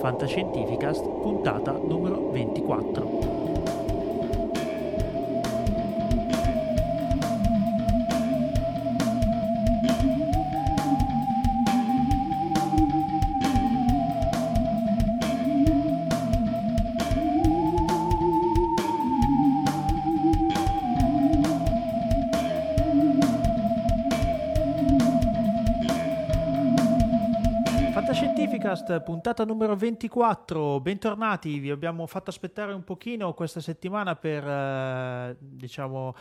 Fantascientificast, puntata numero 24. Puntata numero 24. Bentornati, vi abbiamo fatto aspettare un pochino questa settimana per, eh, diciamo,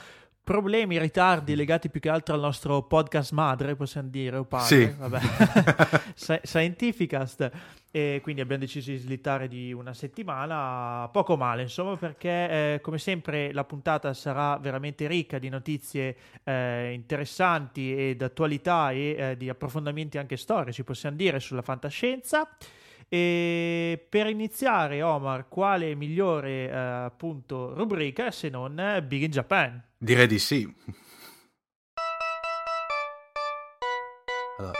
problemi, ritardi legati più che altro al nostro podcast madre, possiamo dire, o padre, sì. vabbè, Scientificast. E quindi abbiamo deciso di slittare di una settimana, poco male insomma, perché eh, come sempre la puntata sarà veramente ricca di notizie eh, interessanti e d'attualità e eh, di approfondimenti anche storici, possiamo dire, sulla fantascienza. E per iniziare, Omar, quale migliore eh, appunto rubrica se non Big in Japan? Direi di sì. Allora,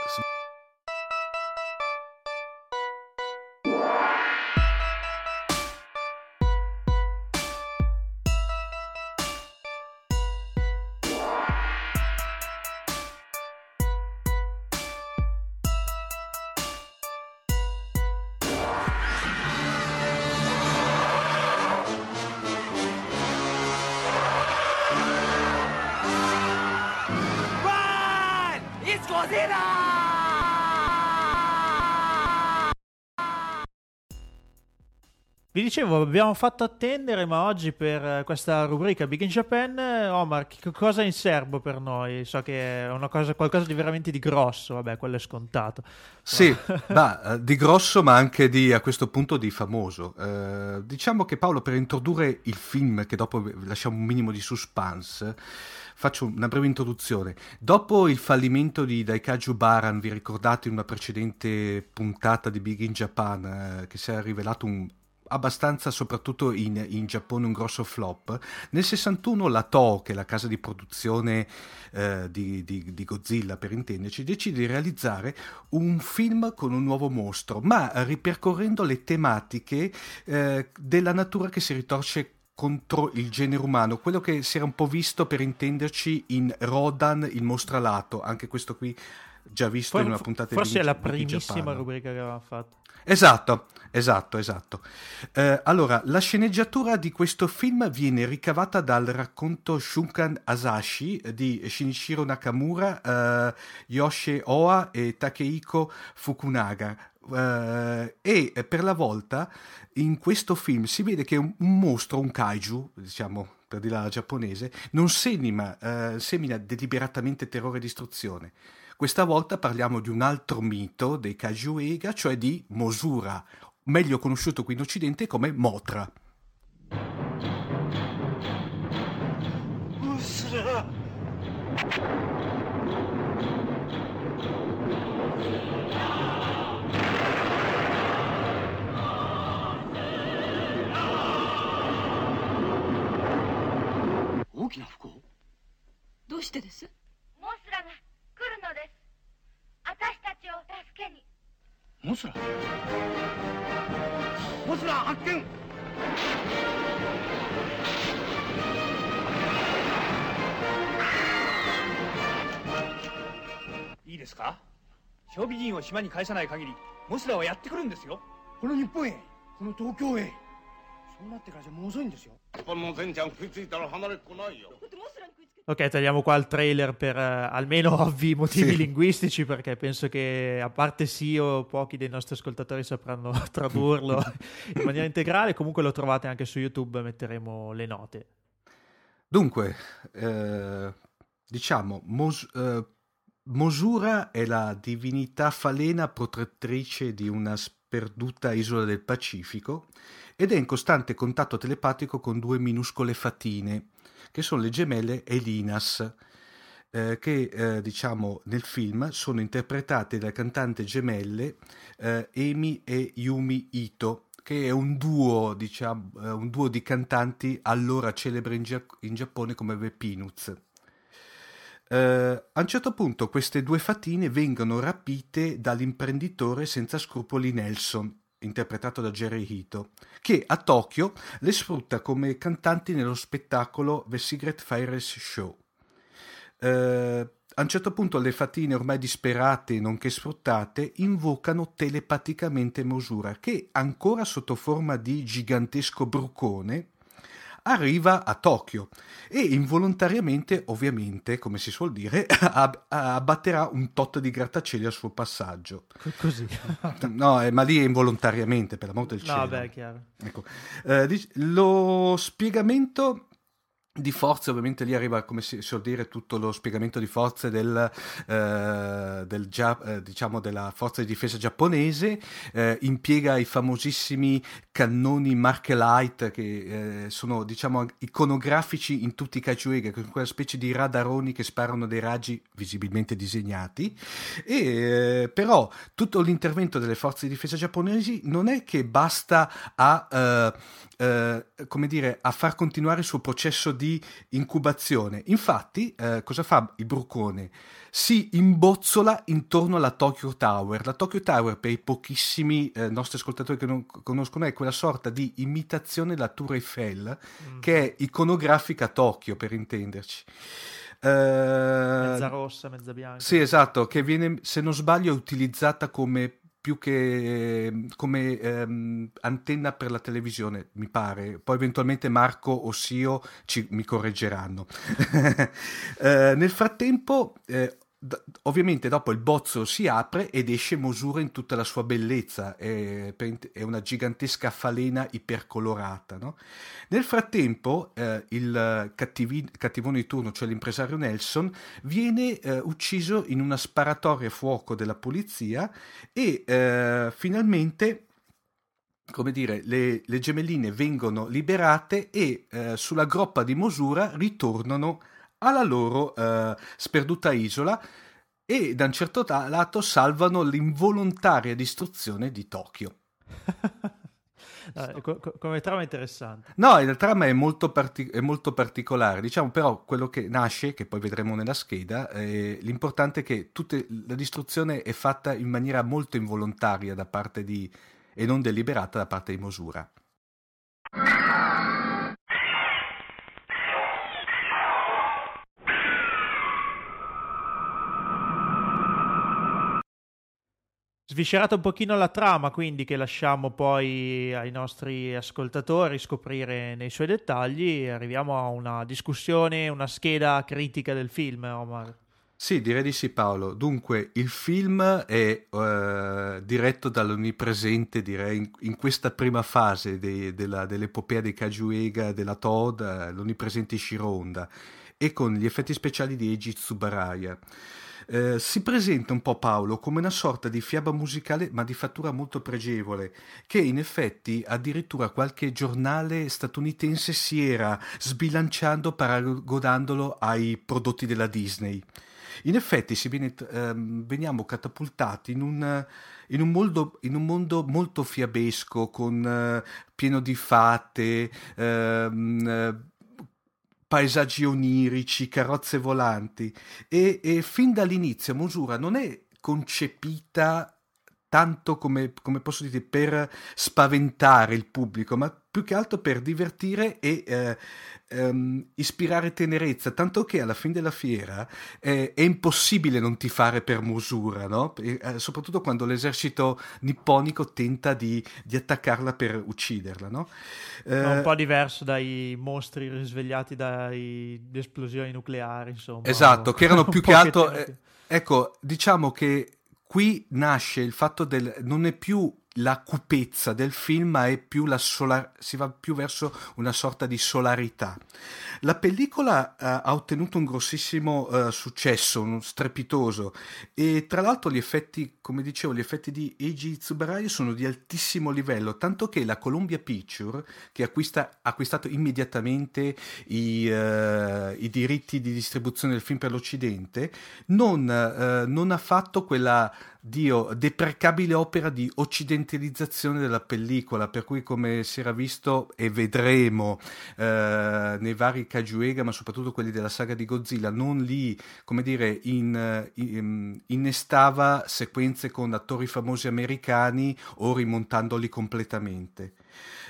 dicevo, abbiamo fatto attendere, ma oggi per eh, questa rubrica Big in Japan, eh, Omar, che cosa è in serbo per noi? So che è cosa, qualcosa di veramente di grosso, vabbè, quello è scontato. Sì, ma, eh, di grosso, ma anche di, a questo punto di famoso. Eh, diciamo che Paolo, per introdurre il film, che dopo lasciamo un minimo di suspense, faccio una breve introduzione. Dopo il fallimento di Daikaju Baran, vi ricordate in una precedente puntata di Big in Japan, eh, che si è rivelato un abbastanza, soprattutto in, in, Giappone, un grosso flop. Nel 61 la Toho, che è la casa di produzione eh, di, di, di, Godzilla per intenderci, decide di realizzare un film con un nuovo mostro, ma ripercorrendo le tematiche eh, della natura che si ritorce contro il genere umano, quello che si era un po' visto per intenderci in Rodan, il mostro alato, anche questo qui già visto For, in una puntata forse di Forse è la primissima rubrica che avevamo fatto. Esatto, esatto, esatto. Eh, allora, la sceneggiatura di questo film viene ricavata dal racconto Shunkan Asashi di Shinichiro Nakamura, eh, Yoshi Oa e Takehiko Fukunaga. Eh, e per la volta in questo film si vede che un, un mostro, un kaiju, diciamo per dirla giapponese, non semina, eh, semina deliberatamente terrore e distruzione questa volta parliamo di un altro mito dei Kajuega, cioè di Mosura, meglio conosciuto qui in Occidente come Motra. Usra! Fuku? どうしてですけ モスラモスラ発見。いいですか？賞美人を島に返さない限りモスラはやってくるんですよ。この日本へこの東京へ。そうなってからじゃもう遅いんですよ。この前ちゃん食いついたら離れっこないよ Ok, tagliamo qua il trailer per uh, almeno ovvi motivi sì. linguistici perché penso che a parte sì o pochi dei nostri ascoltatori sapranno tradurlo in maniera integrale, comunque lo trovate anche su YouTube, metteremo le note. Dunque, eh, diciamo, Mos- eh, Mosura è la divinità falena protettrice di una sperduta isola del Pacifico ed è in costante contatto telepatico con due minuscole fatine che sono le gemelle Elinas, eh, che eh, diciamo nel film sono interpretate da cantante gemelle eh, Emi e Yumi Ito, che è un duo, diciamo, eh, un duo di cantanti allora celebre in, Gia- in Giappone come The Peanuts. Uh, a un certo punto queste due fatine vengono rapite dall'imprenditore senza scrupoli Nelson, interpretato da Jerry Hito, che a Tokyo le sfrutta come cantanti nello spettacolo The Secret Fires Show. Eh, a un certo punto le fatine ormai disperate nonché sfruttate invocano telepaticamente Mosura che ancora sotto forma di gigantesco brucone arriva a Tokyo e involontariamente, ovviamente, come si suol dire, abbatterà un tot di grattacieli al suo passaggio. Così. no, eh, ma lì è involontariamente, per l'amor del cielo. No, beh, chiaro. Ecco. Eh, lo spiegamento di forze, ovviamente lì arriva, come si suol dire, tutto lo spiegamento di forze del, eh, del eh, diciamo della forza di difesa giapponese, eh, impiega i famosissimi cannoni Markelite che eh, sono, diciamo, iconografici in tutti i Kajuega, quella specie di radaroni che sparano dei raggi visibilmente disegnati, e, eh, però tutto l'intervento delle forze di difesa giapponesi non è che basta a eh, come dire, a far continuare il suo processo di incubazione. Infatti, eh, cosa fa il brucone? Si imbozzola intorno alla Tokyo Tower. La Tokyo Tower, per i pochissimi eh, nostri ascoltatori che non conoscono, è quella sorta di imitazione della Tour Eiffel, mm. che è iconografica a Tokyo, per intenderci. Uh, mezza rossa, mezza bianca. Sì, esatto, che viene, se non sbaglio, utilizzata come più che ehm, come ehm, antenna per la televisione, mi pare. Poi eventualmente Marco o Sio ci, mi correggeranno. eh, nel frattempo, eh, ovviamente dopo il bozzo si apre ed esce Mosura in tutta la sua bellezza, è, è una gigantesca falena ipercolorata. No? Nel frattempo eh, il cattivi, cattivone di turno, cioè l'impresario Nelson, viene eh, ucciso in una sparatoria a fuoco della polizia e eh, finalmente come dire, le, le, gemelline vengono liberate e eh, sulla groppa di Mosura ritornano alla loro uh, sperduta isola e da un certo lato salvano l'involontaria distruzione di Tokyo. No, co- come trama interessante. No, il trama è molto, partic- è molto, particolare, diciamo però quello che nasce, che poi vedremo nella scheda, eh, l'importante è che tutte, la distruzione è fatta in maniera molto involontaria da parte di, e non deliberata da parte di Mosura. Sviscerata un pochino la trama, quindi che lasciamo poi ai nostri ascoltatori scoprire nei suoi dettagli, arriviamo a una discussione, una scheda critica del film, Omar. Sì, direi di sì Paolo. Dunque, il film è uh, diretto dall'onnipresente, direi, in, in questa prima fase de, della, dell'epopea dei Kajuega, della Toad, l'onnipresente Shironda, e con gli effetti speciali di Eiji Tsubaraya. Eh, si presenta un po' Paolo come una sorta di fiaba musicale ma di fattura molto pregevole, che in effetti addirittura qualche giornale statunitense si era sbilanciando paragonandolo ai prodotti della Disney. In effetti viene, ehm, veniamo catapultati in un, in, un mondo, in un, mondo, molto fiabesco, con, eh, pieno di fate, ehm, paesaggi onirici, carrozze volanti. E, e fin dall'inizio Mosura non è concepita tanto come, come, posso dire per spaventare il pubblico, ma più che altro per divertire e eh, ehm, ispirare tenerezza, tanto che alla fine della fiera eh, è impossibile non tifare per Mosura, no? e, eh, soprattutto quando l'esercito nipponico tenta di, di attaccarla per ucciderla. No? Eh, un po' diverso dai mostri risvegliati dalle esplosioni nucleari, insomma. Esatto, che erano più che altro... Eh, ecco, diciamo che qui nasce il fatto del... non è più la cupezza del film, ma è più la solar- si va più verso una sorta di solarità. La pellicola uh, ha ottenuto un grossissimo uh, successo, un strepitoso, e tra l'altro gli effetti, come dicevo, gli effetti di Eiji Tsubaraya sono di altissimo livello, tanto che la Columbia Picture, che acquista, ha acquistato immediatamente i, uh, i, diritti di distribuzione del film per l'Occidente, non, non ha fatto quella di deprecabile opera di occidentalizzazione della pellicola, per cui come si era visto e vedremo eh, nei vari Kajuega, ma soprattutto quelli della saga di Godzilla, non li, come dire, in, in, innestava sequenze con attori famosi americani o rimontandoli completamente.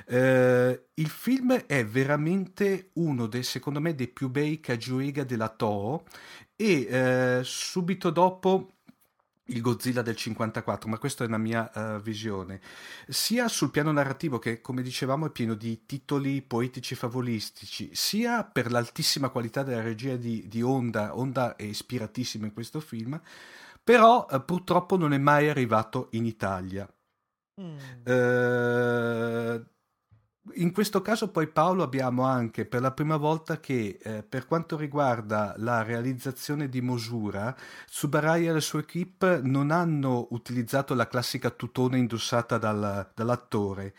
Eh, il film è veramente uno dei, secondo me, dei più bei Kajuega della Toho e eh, subito dopo il Godzilla del 54, ma questa è una mia uh, visione, sia sul piano narrativo che, come dicevamo, è pieno di titoli poetici favolistici, sia per l'altissima qualità della regia di, di Honda, Honda è ispiratissima in questo film, però uh, purtroppo non è mai arrivato in Italia. Mm. Uh, in questo caso poi Paolo abbiamo anche per la prima volta che eh, per quanto riguarda la realizzazione di Mosura, Tsubarai e la sua equip non hanno utilizzato la classica tutona indossata dal, dall'attore.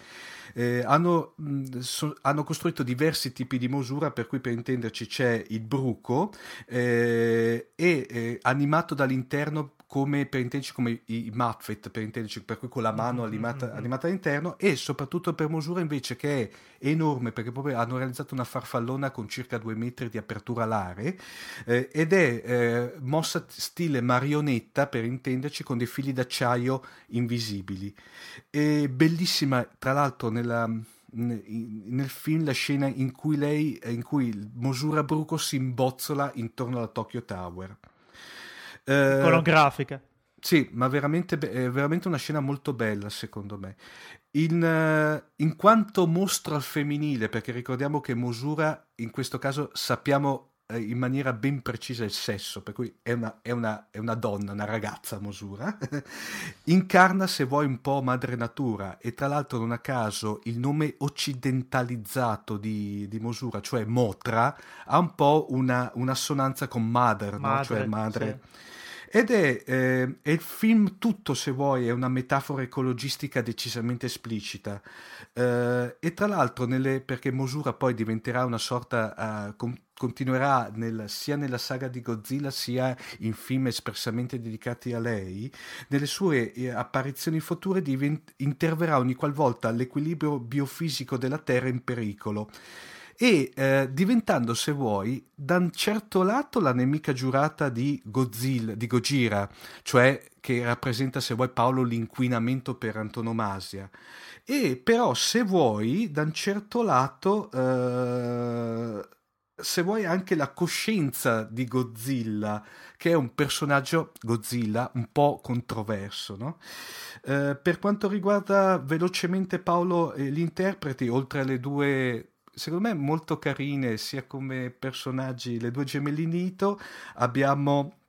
Eh, hanno, mh, so, hanno, costruito diversi tipi di Mosura, per cui per intenderci c'è il bruco eh, e eh, animato dall'interno come per intenderci come i, i Muppet, per intenderci, per cui con la mano mm-hmm, animata, mm-hmm. animata, all'interno, e soprattutto per Mosura invece che è enorme, perché proprio hanno realizzato una farfallona con circa due metri di apertura alare, eh, ed è eh, mossa stile marionetta, per intenderci, con dei fili d'acciaio invisibili. È bellissima, tra l'altro, nella nel film la scena in cui lei in cui Mosura Bruco si imbozzola intorno alla Tokyo Tower eh, Iconografica. Sì, ma veramente, è veramente una scena molto bella, secondo me. In, uh, in, quanto mostro al femminile, perché ricordiamo che Mosura, in questo caso, sappiamo in maniera ben precisa il sesso, per cui è una, è una, è una donna, una ragazza Mosura, incarna, se vuoi, un po' madre natura, e tra l'altro, non a caso, il nome occidentalizzato di, di Mosura, cioè Motra, ha un po' una, un'assonanza con mother, madre, no? cioè madre. Sì ed è, eh, è, il film tutto, se vuoi, è una metafora ecologistica decisamente esplicita. Eh, e tra l'altro, nelle, perché Mosura poi diventerà una sorta, uh, con, continuerà nel, sia nella saga di Godzilla sia in film espressamente dedicati a lei, nelle sue eh, apparizioni future divent, interverrà ogni qualvolta l'equilibrio biofisico della Terra in pericolo e eh, diventando, se vuoi, da un certo lato la nemica giurata di Godzilla, di Gojira, cioè che rappresenta, se vuoi, Paolo l'inquinamento per antonomasia. E però, se vuoi, da un certo lato, eh, se vuoi, anche la coscienza di Godzilla, che è un personaggio, Godzilla, un po' controverso, no? eh, per quanto riguarda velocemente Paolo e gli interpreti, oltre alle due secondo me molto carine sia come personaggi le due gemelline Ito abbiamo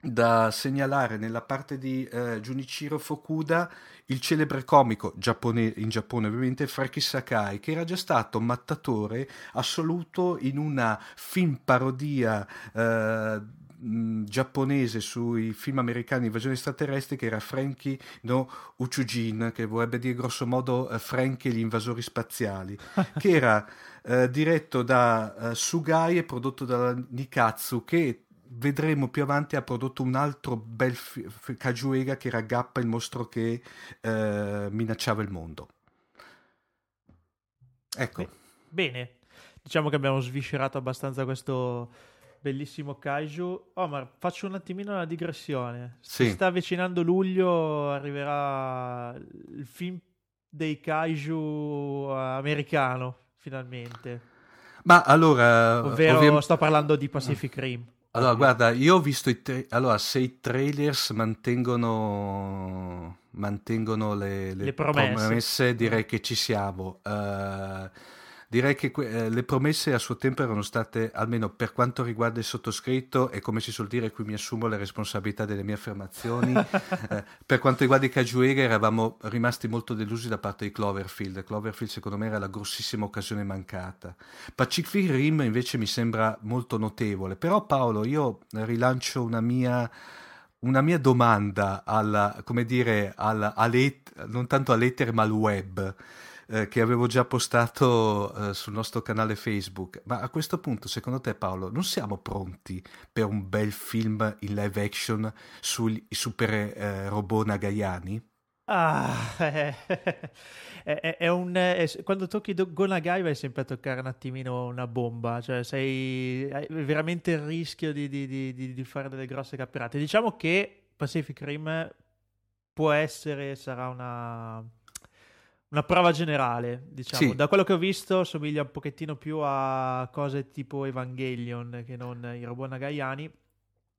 da segnalare nella parte di eh, Junichiro Fukuda il celebre comico giappone, in Giappone ovviamente Freki Sakai che era già stato mattatore assoluto in una film parodia eh, giapponese sui film americani invasione extraterrestri che era Frankie no Uchujin, che vorrebbe dire grosso modo uh, Frankie e gli invasori spaziali, che era uh, diretto da uh, Sugai e prodotto da Nikatsu, che vedremo più avanti ha prodotto un altro bel fi- Kajuega che era Gappa, il mostro che minacciava il mondo. Ecco. Bene, diciamo che abbiamo sviscerato abbastanza questo bellissimo kaiju. Oh, ma faccio un attimino una digressione. Sì. Si sta avvicinando luglio, arriverà il film dei kaiju americano, finalmente. Ma allora... Ovvero ovvia... sto parlando di Pacific Rim. Allora, guarda, io ho visto i tra- allora, se i trailers mantengono, mantengono le, le, le promesse. promesse. direi che ci siamo. Uh, direi che eh, le promesse a suo tempo erano state, almeno per quanto riguarda il sottoscritto, e come si suol dire, qui mi assumo le responsabilità delle mie affermazioni, eh, per quanto riguarda i Cajuega eravamo rimasti molto delusi da parte di Cloverfield. Cloverfield secondo me era la grossissima occasione mancata. Pacific Rim invece mi sembra molto notevole, però Paolo io rilancio una mia una mia domanda alla, come dire, alla, alle, non tanto all'etere ma al web. Eh, che avevo già postato eh, sul nostro canale Facebook. Ma a questo punto, secondo te, Paolo, non siamo pronti per un bel film in live action sui super eh, robot nagayani? Ah, è, è, è un, è, quando tocchi Go Nagai vai sempre a toccare un attimino una bomba, cioè sei hai veramente il rischio di, di, di, di fare delle grosse cappierate. Diciamo che Pacific Rim può essere, sarà una, una prova generale, diciamo. Sì. Da quello che ho visto somiglia un pochettino più a cose tipo Evangelion che non i robot nagaiani.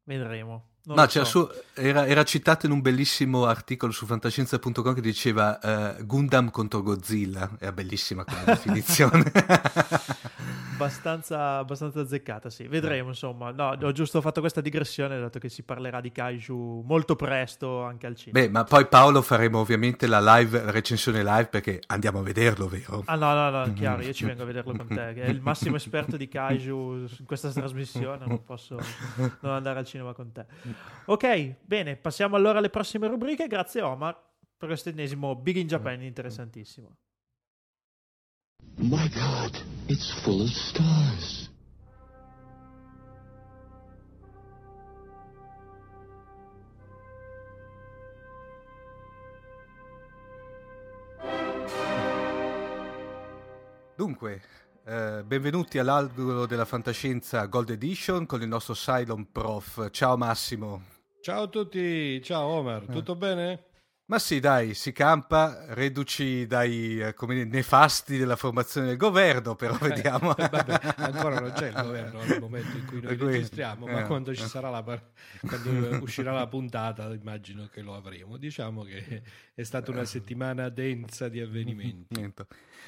Vedremo. Non no, so. su, era, era, citato in un bellissimo articolo su fantascienza.com che diceva uh, Gundam contro Godzilla. Era bellissima come definizione. Abbastanza, abbastanza azzeccata, sì. Vedremo, insomma. No, ho giusto fatto questa digressione, dato che si parlerà di Kaiju molto presto anche al cinema. Beh, ma poi Paolo faremo ovviamente la live, la recensione live, perché andiamo a vederlo, vero? Ah no, no, no, mm-hmm. chiaro, io ci vengo a vederlo con te, che è il massimo esperto di Kaiju in questa trasmissione, non posso non andare al cinema con te. Ok, bene, passiamo allora alle prossime rubriche. Grazie Omar per questo ennesimo Big in Japan interessantissimo. My God, it's full of stars. Dunque, eh, benvenuti all'albero della fantascienza Gold Edition con il nostro Cylon Prof. Ciao Massimo. Ciao a tutti, ciao Omar, tutto eh. bene? Ma sì, dai, si campa, reduci dai eh, dire, nefasti della formazione del governo, però eh, vediamo. Vabbè, ancora non c'è il governo nel momento in cui noi registriamo, ma eh, quando ci sarà la quando uscirà la puntata, immagino che lo avremo. Diciamo che è stata una settimana densa di avvenimenti.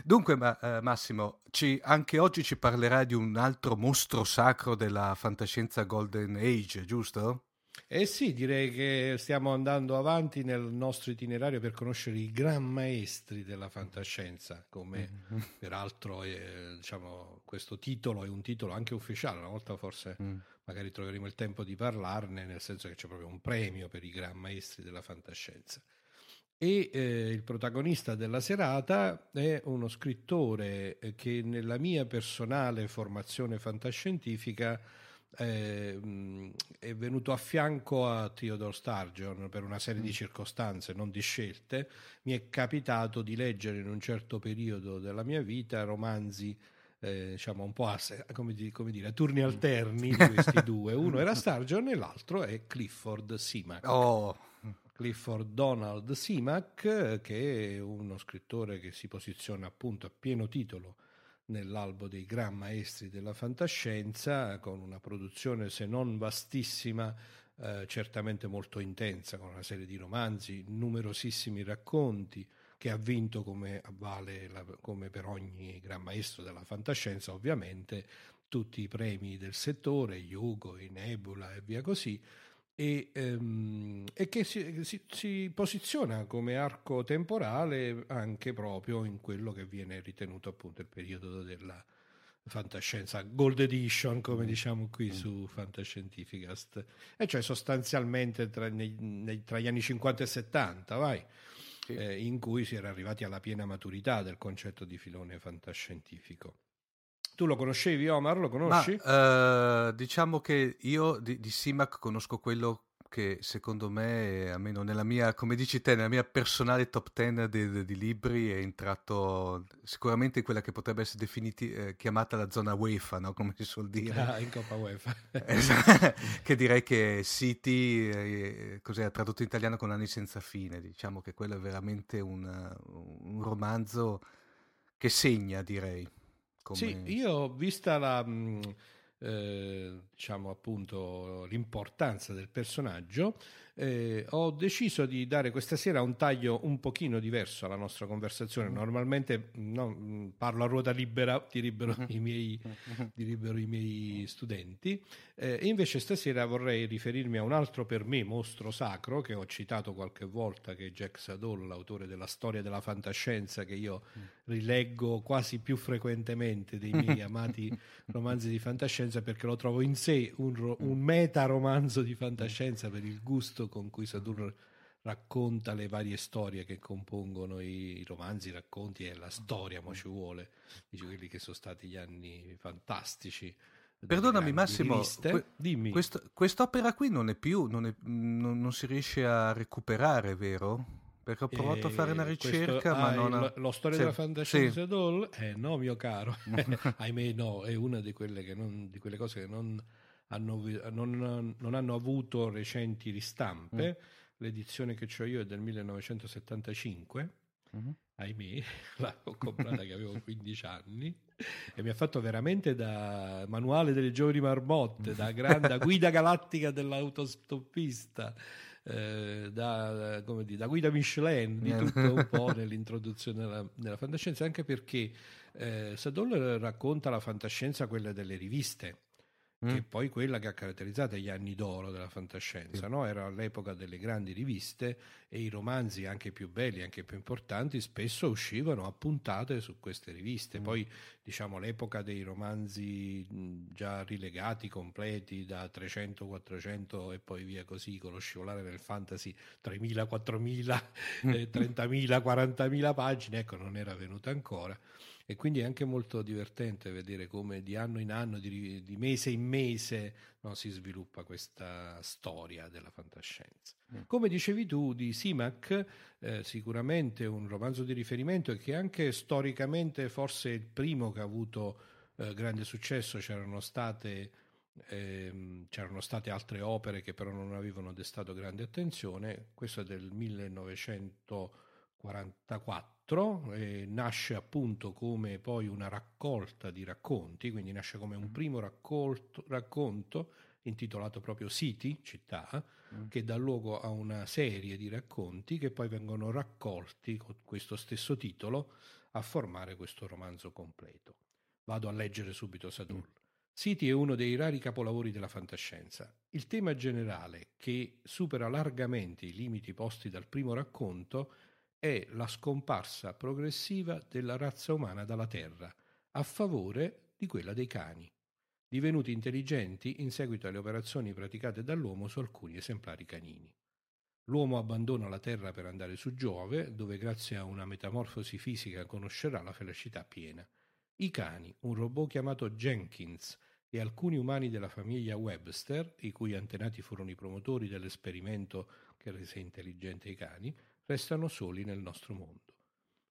Dunque, ma, uh, Massimo, ci, anche oggi ci parlerai di un altro mostro sacro della fantascienza Golden Age, giusto? Eh sì, direi che stiamo andando avanti nel nostro itinerario per conoscere i gran maestri della fantascienza, come mm-hmm. peraltro è, diciamo, questo titolo è un titolo anche ufficiale, una volta forse mm. magari troveremo il tempo di parlarne, nel senso che c'è proprio un premio per i gran maestri della fantascienza. E eh, il protagonista della serata è uno scrittore che nella mia personale formazione fantascientifica eh, è venuto a fianco a Theodore Sturgeon per una serie di mm. circostanze, non di scelte. Mi è capitato di leggere in un certo periodo della mia vita romanzi eh, diciamo un po' a, come, di, come dire, a turni mm. alterni di questi due. Uno era Sturgeon e l'altro è Clifford Simac. Oh. Clifford Donald Simac, che è uno scrittore che si posiziona appunto a pieno titolo nell'albo dei gran maestri della fantascienza, con una produzione se non vastissima, eh, certamente molto intensa, con una serie di romanzi, numerosissimi racconti, che ha vinto come, vale la, come per ogni gran maestro della fantascienza, ovviamente, tutti i premi del settore, Yugo, Nebula e via così, e, ehm, e che si, si, si, posiziona come arco temporale anche proprio in quello che viene ritenuto appunto il periodo della fantascienza Gold Edition come mm. diciamo qui mm. su Fantascientificast e cioè sostanzialmente tra, nei, nei, tra gli anni 50 e 70 vai sì. eh, in cui si era arrivati alla piena maturità del concetto di filone fantascientifico tu lo conoscevi, Omar? Lo conosci? Ma, uh, diciamo che io di, di Simac conosco quello che secondo me, almeno nella mia, come dici te, nella mia personale top 10 di, libri è entrato sicuramente in quella che potrebbe essere definiti, eh, chiamata la zona UEFA, no? come si suol dire. Ah, in Coppa UEFA. che direi che City, eh, cos'è, tradotto in italiano con anni senza fine, diciamo che quello è veramente un, un romanzo che segna, direi. Come... Sì, io vista la, mh, eh, diciamo appunto l'importanza del personaggio, eh, ho deciso di dare questa sera un taglio un pochino diverso alla nostra conversazione. Mm. Normalmente no, parlo a ruota libera, ti libero mm-hmm. i miei, mm-hmm. libero i miei studenti, eh, invece stasera vorrei riferirmi a un altro per me mostro sacro che ho citato qualche volta, che è Jack Sadol, l'autore della storia della fantascienza, che io mm. rileggo quasi più frequentemente dei miei amati romanzi di fantascienza perché lo trovo in sé un, un meta romanzo di fantascienza per il gusto con cui Sadur racconta le varie storie che compongono i, romanzi, i racconti e la storia, ma ci vuole, dice quelli che sono stati gli anni fantastici. Perdonami Massimo, que- dimmi. Quest- quest'opera qui non è più, non, è, non, non, si riesce a recuperare, vero? Perché ho provato a fare una ricerca, questo, ma ah, non ha... Lo storia sì, della fantascienza sì. doll? Eh no, mio caro. Ahimè no, è una di quelle, non, di quelle cose che non hanno, non, non hanno avuto recenti ristampe. Mm. L'edizione che ho io è del 1975. Mm-hmm. Ahimè, l'ho comprata che avevo 15 anni e mi ha fatto veramente da manuale delle giovani marmotte, da, grande, da guida galattica dell'autostoppista eh, da, dire, da, guida Michelin di tutto un po' nell'introduzione della, della fantascienza, anche perché eh, Sadol racconta la fantascienza, quella delle riviste che è mm. poi quella che ha caratterizzato gli anni d'oro della fantascienza, sì. no? era l'epoca delle grandi riviste e i romanzi anche più belli, anche più importanti, spesso uscivano a puntate su queste riviste. Mm. Poi diciamo l'epoca dei romanzi già rilegati, completi da 300, 400 e poi via così, con lo scivolare del fantasy 3.000, 4.000, eh, 30.000, 40.000 pagine, ecco non era venuta ancora e quindi è anche molto divertente vedere come di anno in anno, di, di mese in mese no, si sviluppa questa storia della fantascienza. Mm. Come dicevi tu di Simac, eh, sicuramente un romanzo di riferimento e che anche storicamente forse è il primo che ha avuto eh, grande successo, c'erano state... Eh, c'erano state altre opere che però non avevano destato grande attenzione, questo è del 1944 4 eh, nasce appunto come poi una raccolta di racconti, quindi nasce come un mm. primo raccolto, racconto intitolato proprio City, città, mm. che dà luogo a una serie di racconti che poi vengono raccolti con questo stesso titolo a formare questo romanzo completo. Vado a leggere subito Saturn. Mm. City è uno dei rari capolavori della fantascienza. Il tema generale, che supera largamente i limiti posti dal primo racconto, è la scomparsa progressiva della razza umana dalla Terra a favore di quella dei cani, divenuti intelligenti in seguito alle operazioni praticate dall'uomo su alcuni esemplari canini. L'uomo abbandona la Terra per andare su Giove, dove grazie a una metamorfosi fisica conoscerà la felicità piena. I cani, un robot chiamato Jenkins e alcuni umani della famiglia Webster, i cui antenati furono i promotori dell'esperimento che rese intelligente i cani, restano soli nel nostro mondo.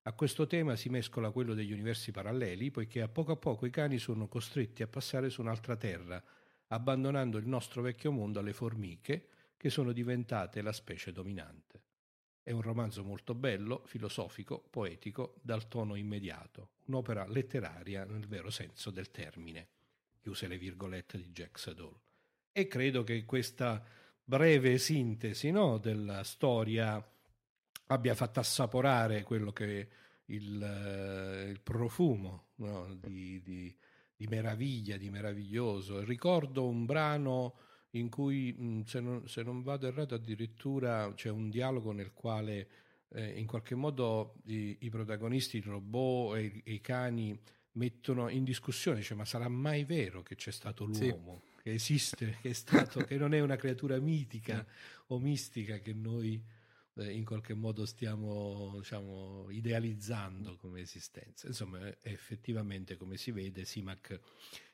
A questo tema si mescola quello degli universi paralleli, poiché a poco a poco i cani sono costretti a passare su un'altra terra, abbandonando il nostro vecchio mondo alle formiche, che sono diventate la specie dominante. È un romanzo molto bello, filosofico, poetico, dal tono immediato, un'opera letteraria nel vero senso del termine. Chiuse le virgolette di Jack Sadol. E credo che questa breve sintesi no, della storia abbia fatto assaporare quello che il, eh, il profumo no? di, di, di, meraviglia, di meraviglioso. Ricordo un brano in cui, se non, se non vado errato, addirittura c'è un dialogo nel quale eh, in qualche modo i, i protagonisti, il robot e i, i, cani mettono in discussione, cioè, ma sarà mai vero che c'è stato l'uomo? Sì. Che esiste, che, è stato, che non è una creatura mitica o mistica che noi eh, in qualche modo stiamo diciamo, idealizzando come esistenza. Insomma, effettivamente, come si vede, Simac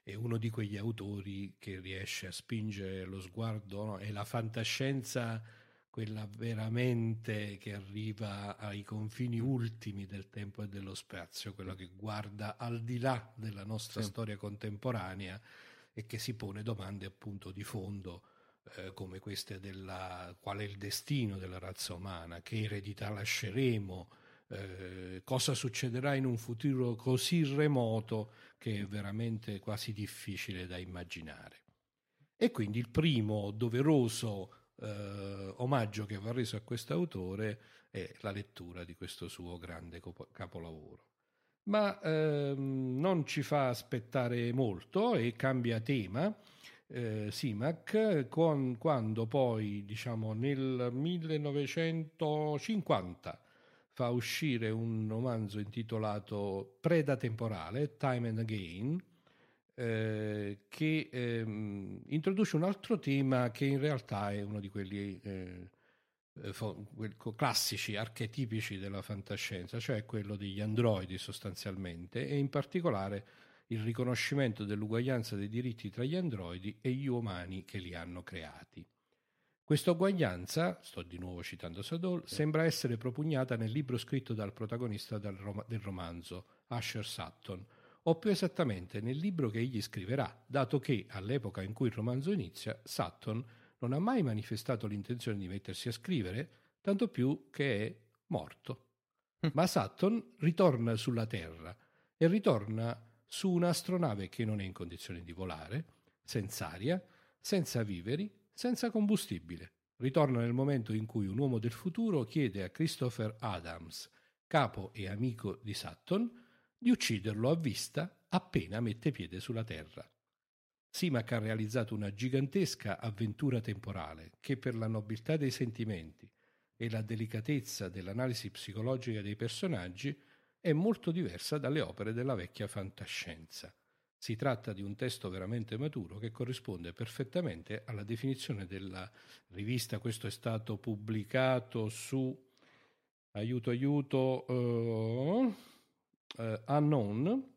è uno di quegli autori che riesce a spingere lo sguardo no? e la fantascienza quella veramente che arriva ai confini ultimi del tempo e dello spazio, quella che guarda al di là della nostra sì. storia contemporanea e che si pone domande appunto di fondo eh, come queste della qual è il destino della razza umana, che eredità lasceremo, eh, cosa succederà in un futuro così remoto che è veramente quasi difficile da immaginare. E quindi il primo doveroso eh, omaggio che va reso a questo autore è la lettura di questo suo grande capolavoro. Ma ehm, non ci fa aspettare molto e cambia tema eh, Simac con, quando poi diciamo nel 1950 fa uscire un romanzo intitolato Preda temporale, Time and Again, eh, che ehm, introduce un altro tema che in realtà è uno di quelli eh, eh, classici, archetipici della fantascienza, cioè quello degli androidi sostanzialmente e in particolare il riconoscimento dell'uguaglianza dei diritti tra gli androidi e gli umani che li hanno creati. Questa uguaglianza, sto di nuovo citando Sadol, sembra essere propugnata nel libro scritto dal protagonista del, rom- del romanzo, Asher Sutton, o più esattamente nel libro che egli scriverà, dato che all'epoca in cui il romanzo inizia, Sutton non ha mai manifestato l'intenzione di mettersi a scrivere, tanto più che è morto. Mm. Ma Sutton ritorna sulla Terra e ritorna su un'astronave che non è in condizioni di volare, senza aria, senza viveri, senza combustibile. Ritorna nel momento in cui un uomo del futuro chiede a Christopher Adams, capo e amico di Sutton, di ucciderlo a vista appena mette piede sulla Terra. Simac ha realizzato una gigantesca avventura temporale che per la nobiltà dei sentimenti e la delicatezza dell'analisi psicologica dei personaggi è molto diversa dalle opere della vecchia fantascienza. Si tratta di un testo veramente maturo che corrisponde perfettamente alla definizione della rivista. Questo è stato pubblicato su aiuto aiuto uh, uh, Unknown.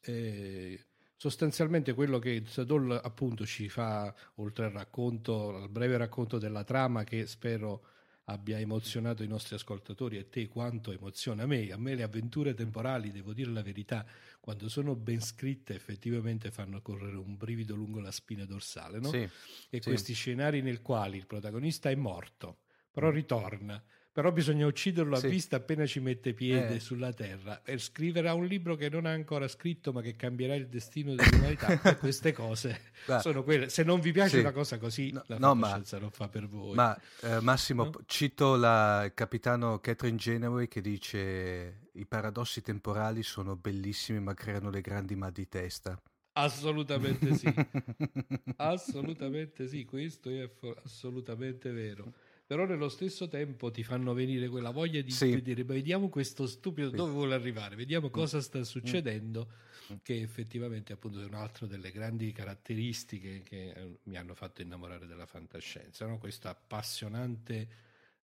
Eh, sostanzialmente quello che Sadol appunto ci fa oltre al racconto, al breve racconto della trama che spero abbia emozionato i nostri ascoltatori e te quanto emoziona me. A me le avventure temporali, devo dire la verità, quando sono ben scritte effettivamente fanno correre un brivido lungo la spina dorsale, no? Sì, e sì. questi scenari nel quali il protagonista è morto, però ritorna però bisogna ucciderlo a sì. vista appena ci mette piede eh. sulla terra e scriverà un libro che non ha ancora scritto ma che cambierà il destino dell'umanità queste cose Beh, sono quelle se non vi piace sì. una cosa così no, la no, ma, non fa per voi ma eh, Massimo no? cito la, il capitano Catherine Genoway che dice i paradossi temporali sono bellissimi ma creano dei grandi mal di testa assolutamente sì assolutamente sì questo è assolutamente vero però nello stesso tempo ti fanno venire quella voglia di sì. vedere, vediamo questo stupido sì. dove vuole arrivare, vediamo mm. cosa sta succedendo, mm. che effettivamente appunto è un'altra delle grandi caratteristiche che eh, mi hanno fatto innamorare della fantascienza, no? questa appassionante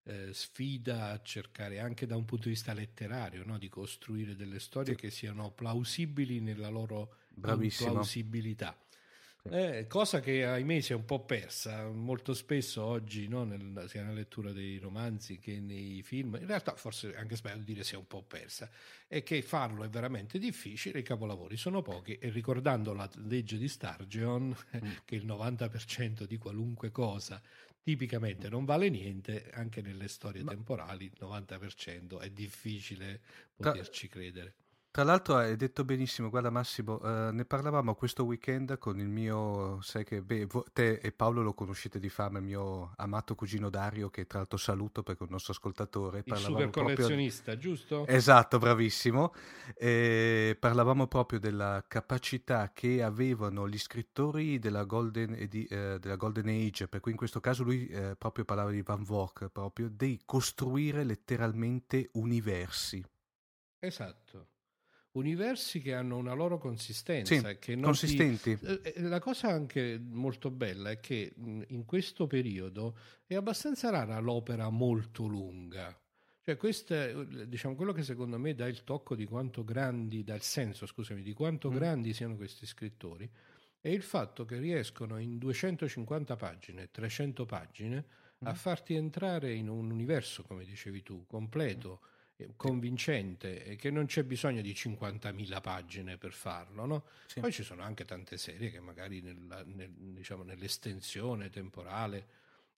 eh, sfida a cercare anche da un punto di vista letterario no? di costruire delle storie sì. che siano plausibili nella loro plausibilità. Eh, cosa che ahimè si è un po' persa molto spesso oggi, no? Nel, sia nella lettura dei romanzi che nei film, in realtà forse anche sbagliato dire si è un po' persa, è che farlo è veramente difficile, i capolavori sono pochi e ricordando la legge di Stargeon, mm. che il 90% di qualunque cosa tipicamente non vale niente, anche nelle storie Ma... temporali il 90% è difficile poterci credere. Tra l'altro hai detto benissimo, guarda Massimo, eh, ne parlavamo questo weekend con il mio, sai che beh, te e Paolo lo conoscete di fama, il mio amato cugino Dario, che tra l'altro saluto perché è un nostro ascoltatore. Il super collezionista, proprio... giusto? Esatto, bravissimo. E parlavamo proprio della capacità che avevano gli scrittori della Golden, edi- eh, della Golden Age, per cui in questo caso lui eh, proprio parlava di Van Vogt, proprio, di costruire letteralmente universi. Esatto universi che hanno una loro consistenza. Sì, che consistenti. Ti... Eh, eh, la cosa anche molto bella è che in questo periodo è abbastanza rara l'opera molto lunga. Cioè, questo è diciamo, quello che secondo me dà il tocco di quanto grandi, dà il senso, scusami, di quanto mm. grandi siano questi scrittori, è il fatto che riescono in 250 pagine, 300 pagine, mm. a farti entrare in un universo, come dicevi tu, completo. Mm eh, convincente e che non c'è bisogno di 50.000 pagine per farlo. No? Sì. Poi ci sono anche tante serie che magari nella, nel, diciamo, nell'estensione temporale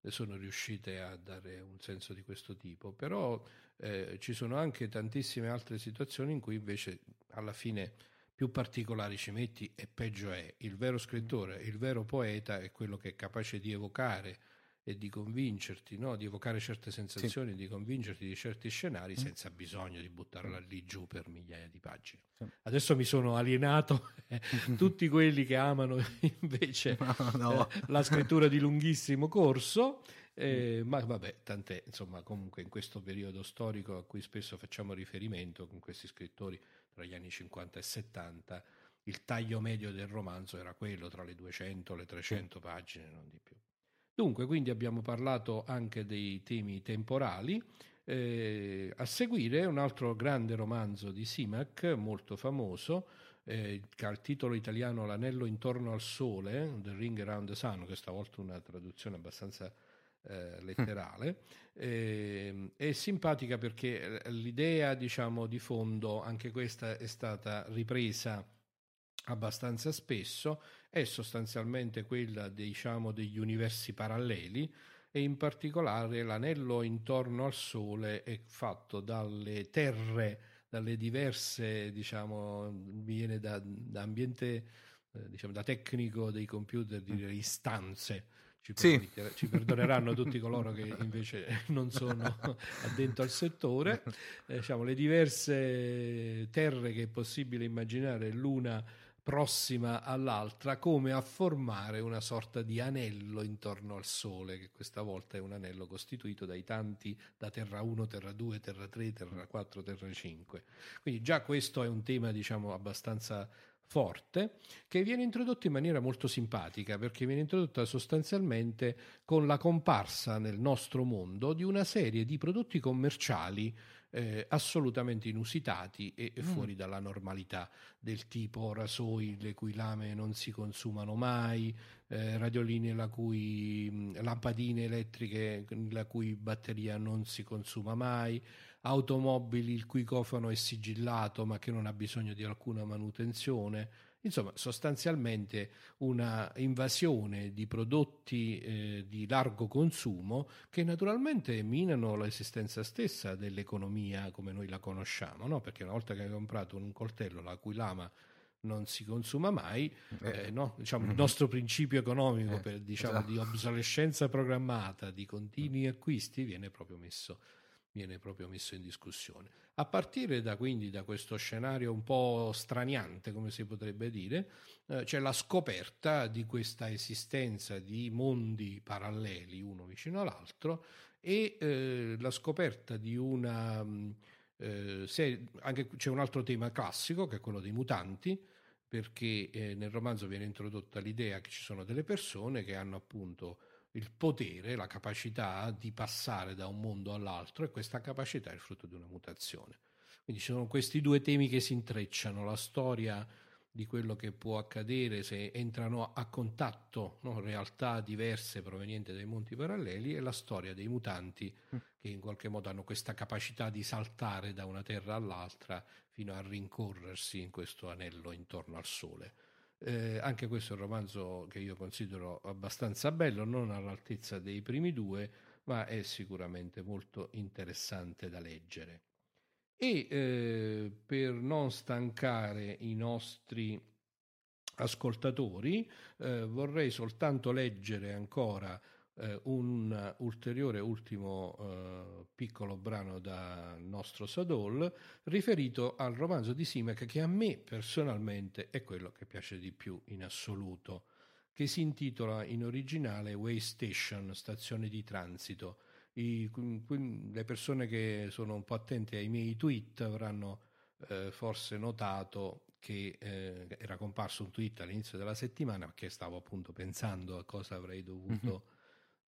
sono riuscite a dare un senso di questo tipo, però eh, ci sono anche tantissime altre situazioni in cui invece alla fine più particolari ci metti e peggio è. Il vero scrittore, il vero poeta è quello che è capace di evocare e di convincerti, no? di evocare certe sensazioni, sì. di convincerti di certi scenari mm. senza bisogno di buttarla lì giù per migliaia di pagine. Sì. Adesso mi sono alienato tutti quelli che amano invece no, no. Eh, la scrittura di lunghissimo corso. Eh, mm. ma vabbè, tant'è, insomma, comunque in questo periodo storico a cui spesso facciamo riferimento con questi scrittori tra gli anni 50 e 70, il taglio medio del romanzo era quello tra le 200 e le 300 pagine, non di più. Dunque, quindi abbiamo parlato anche dei temi temporali. Eh, a seguire un altro grande romanzo di Simac, molto famoso, eh, che ha il titolo italiano L'anello intorno al sole, The Ring Around the Sun, che stavolta una traduzione abbastanza eh, letterale. Eh, è simpatica perché l'idea, diciamo, di fondo, anche questa è stata ripresa abbastanza spesso, è sostanzialmente quella diciamo, degli universi paralleli e in particolare l'anello intorno al Sole è fatto dalle terre, dalle diverse, diciamo, viene da, da ambiente, eh, diciamo, da tecnico dei computer, dire istanze. Ci, sì. ci perdoneranno tutti coloro che invece non sono addentro al settore. Eh, diciamo, le diverse terre che è possibile immaginare l'una prossima all'altra come a formare una sorta di anello intorno al Sole, che questa volta è un anello costituito dai tanti da Terra 1, Terra 2, Terra 3, Terra 4, Terra 5. Quindi già questo è un tema diciamo abbastanza forte che viene introdotto in maniera molto simpatica perché viene introdotta sostanzialmente con la comparsa nel nostro mondo di una serie di prodotti commerciali eh, assolutamente inusitati e mm. fuori dalla normalità, del tipo rasoi le cui lame non si consumano mai, eh, radioline la cui, mm, lampadine elettriche la cui batteria non si consuma mai, automobili il cui cofano è sigillato ma che non ha bisogno di alcuna manutenzione Insomma, sostanzialmente una invasione di prodotti eh, di largo consumo che naturalmente minano l'esistenza stessa dell'economia come noi la conosciamo, no? perché una volta che hai comprato un coltello la cui lama non si consuma mai, eh, eh, no? diciamo, il nostro principio economico eh, per, diciamo, esatto. di obsolescenza programmata, di continui acquisti viene proprio messo viene proprio messo in discussione. A partire da quindi da questo scenario un po' straniante, come si potrebbe dire, eh, c'è la scoperta di questa esistenza di mondi paralleli uno vicino all'altro e eh, la scoperta di una mm, eh, se, anche c'è un altro tema classico che è quello dei mutanti perché eh, nel romanzo viene introdotta l'idea che ci sono delle persone che hanno appunto il potere, la capacità di passare da un mondo all'altro e questa capacità è il frutto di una mutazione. Quindi ci sono questi due temi che si intrecciano, la storia di quello che può accadere se entrano a contatto no? realtà diverse provenienti dai monti paralleli e la storia dei mutanti mm. che in qualche modo hanno questa capacità di saltare da una terra all'altra fino a rincorrersi in questo anello intorno al Sole. Eh, anche questo è un romanzo che io considero abbastanza bello, non all'altezza dei primi due, ma è sicuramente molto interessante da leggere. E eh, per non stancare i nostri ascoltatori, eh, vorrei soltanto leggere ancora eh, un ulteriore ultimo eh, piccolo brano da nostro Sadol riferito al romanzo di Simek che a me personalmente è quello che piace di più in assoluto, che si intitola in originale Way Station, stazione di transito. I, le persone che sono un po' attente ai miei tweet avranno eh, forse notato che eh, era comparso un tweet all'inizio della settimana perché stavo appunto pensando a cosa avrei dovuto mm-hmm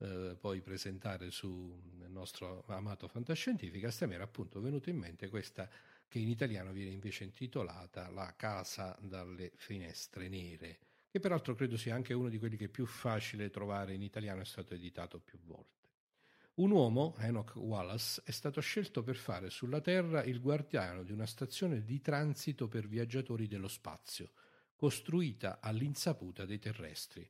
eh, poi presentare sul nostro amato fantascientifica, a me era appunto venuto in mente questa che in italiano viene invece intitolata La casa dalle finestre nere, che peraltro credo sia anche uno di quelli che è più facile trovare in italiano, è stato editato più volte. Un uomo, Enoch Wallace, è stato scelto per fare sulla Terra il guardiano di una stazione di transito per viaggiatori dello spazio, costruita all'insaputa dei terrestri.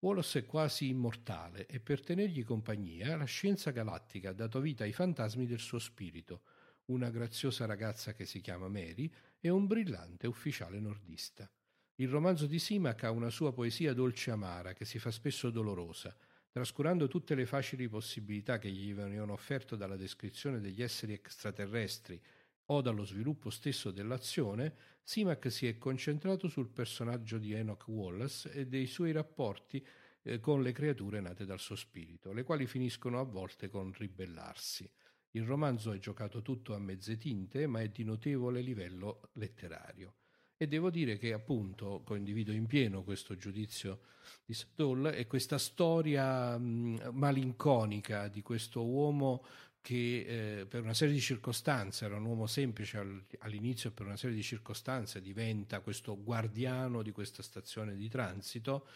Wallace è quasi immortale e per tenergli compagnia la scienza galattica ha dato vita ai fantasmi del suo spirito, una graziosa ragazza che si chiama Mary e un brillante ufficiale nordista. Il romanzo di Simac ha una sua poesia dolce amara che si fa spesso dolorosa, trascurando tutte le facili possibilità che gli venivano offerte dalla descrizione degli esseri extraterrestri o dallo sviluppo stesso dell'azione, Simac si è concentrato sul personaggio di Enoch Wallace e dei suoi rapporti eh, con le creature nate dal suo spirito, le quali finiscono a volte con ribellarsi. Il romanzo è giocato tutto a mezze tinte, ma è di notevole livello letterario. E devo dire che appunto condivido in pieno questo giudizio di Sadol e questa storia mh, malinconica di questo uomo che eh, per una serie di circostanze era un uomo semplice all'inizio e per una serie di circostanze diventa questo guardiano di questa stazione di transito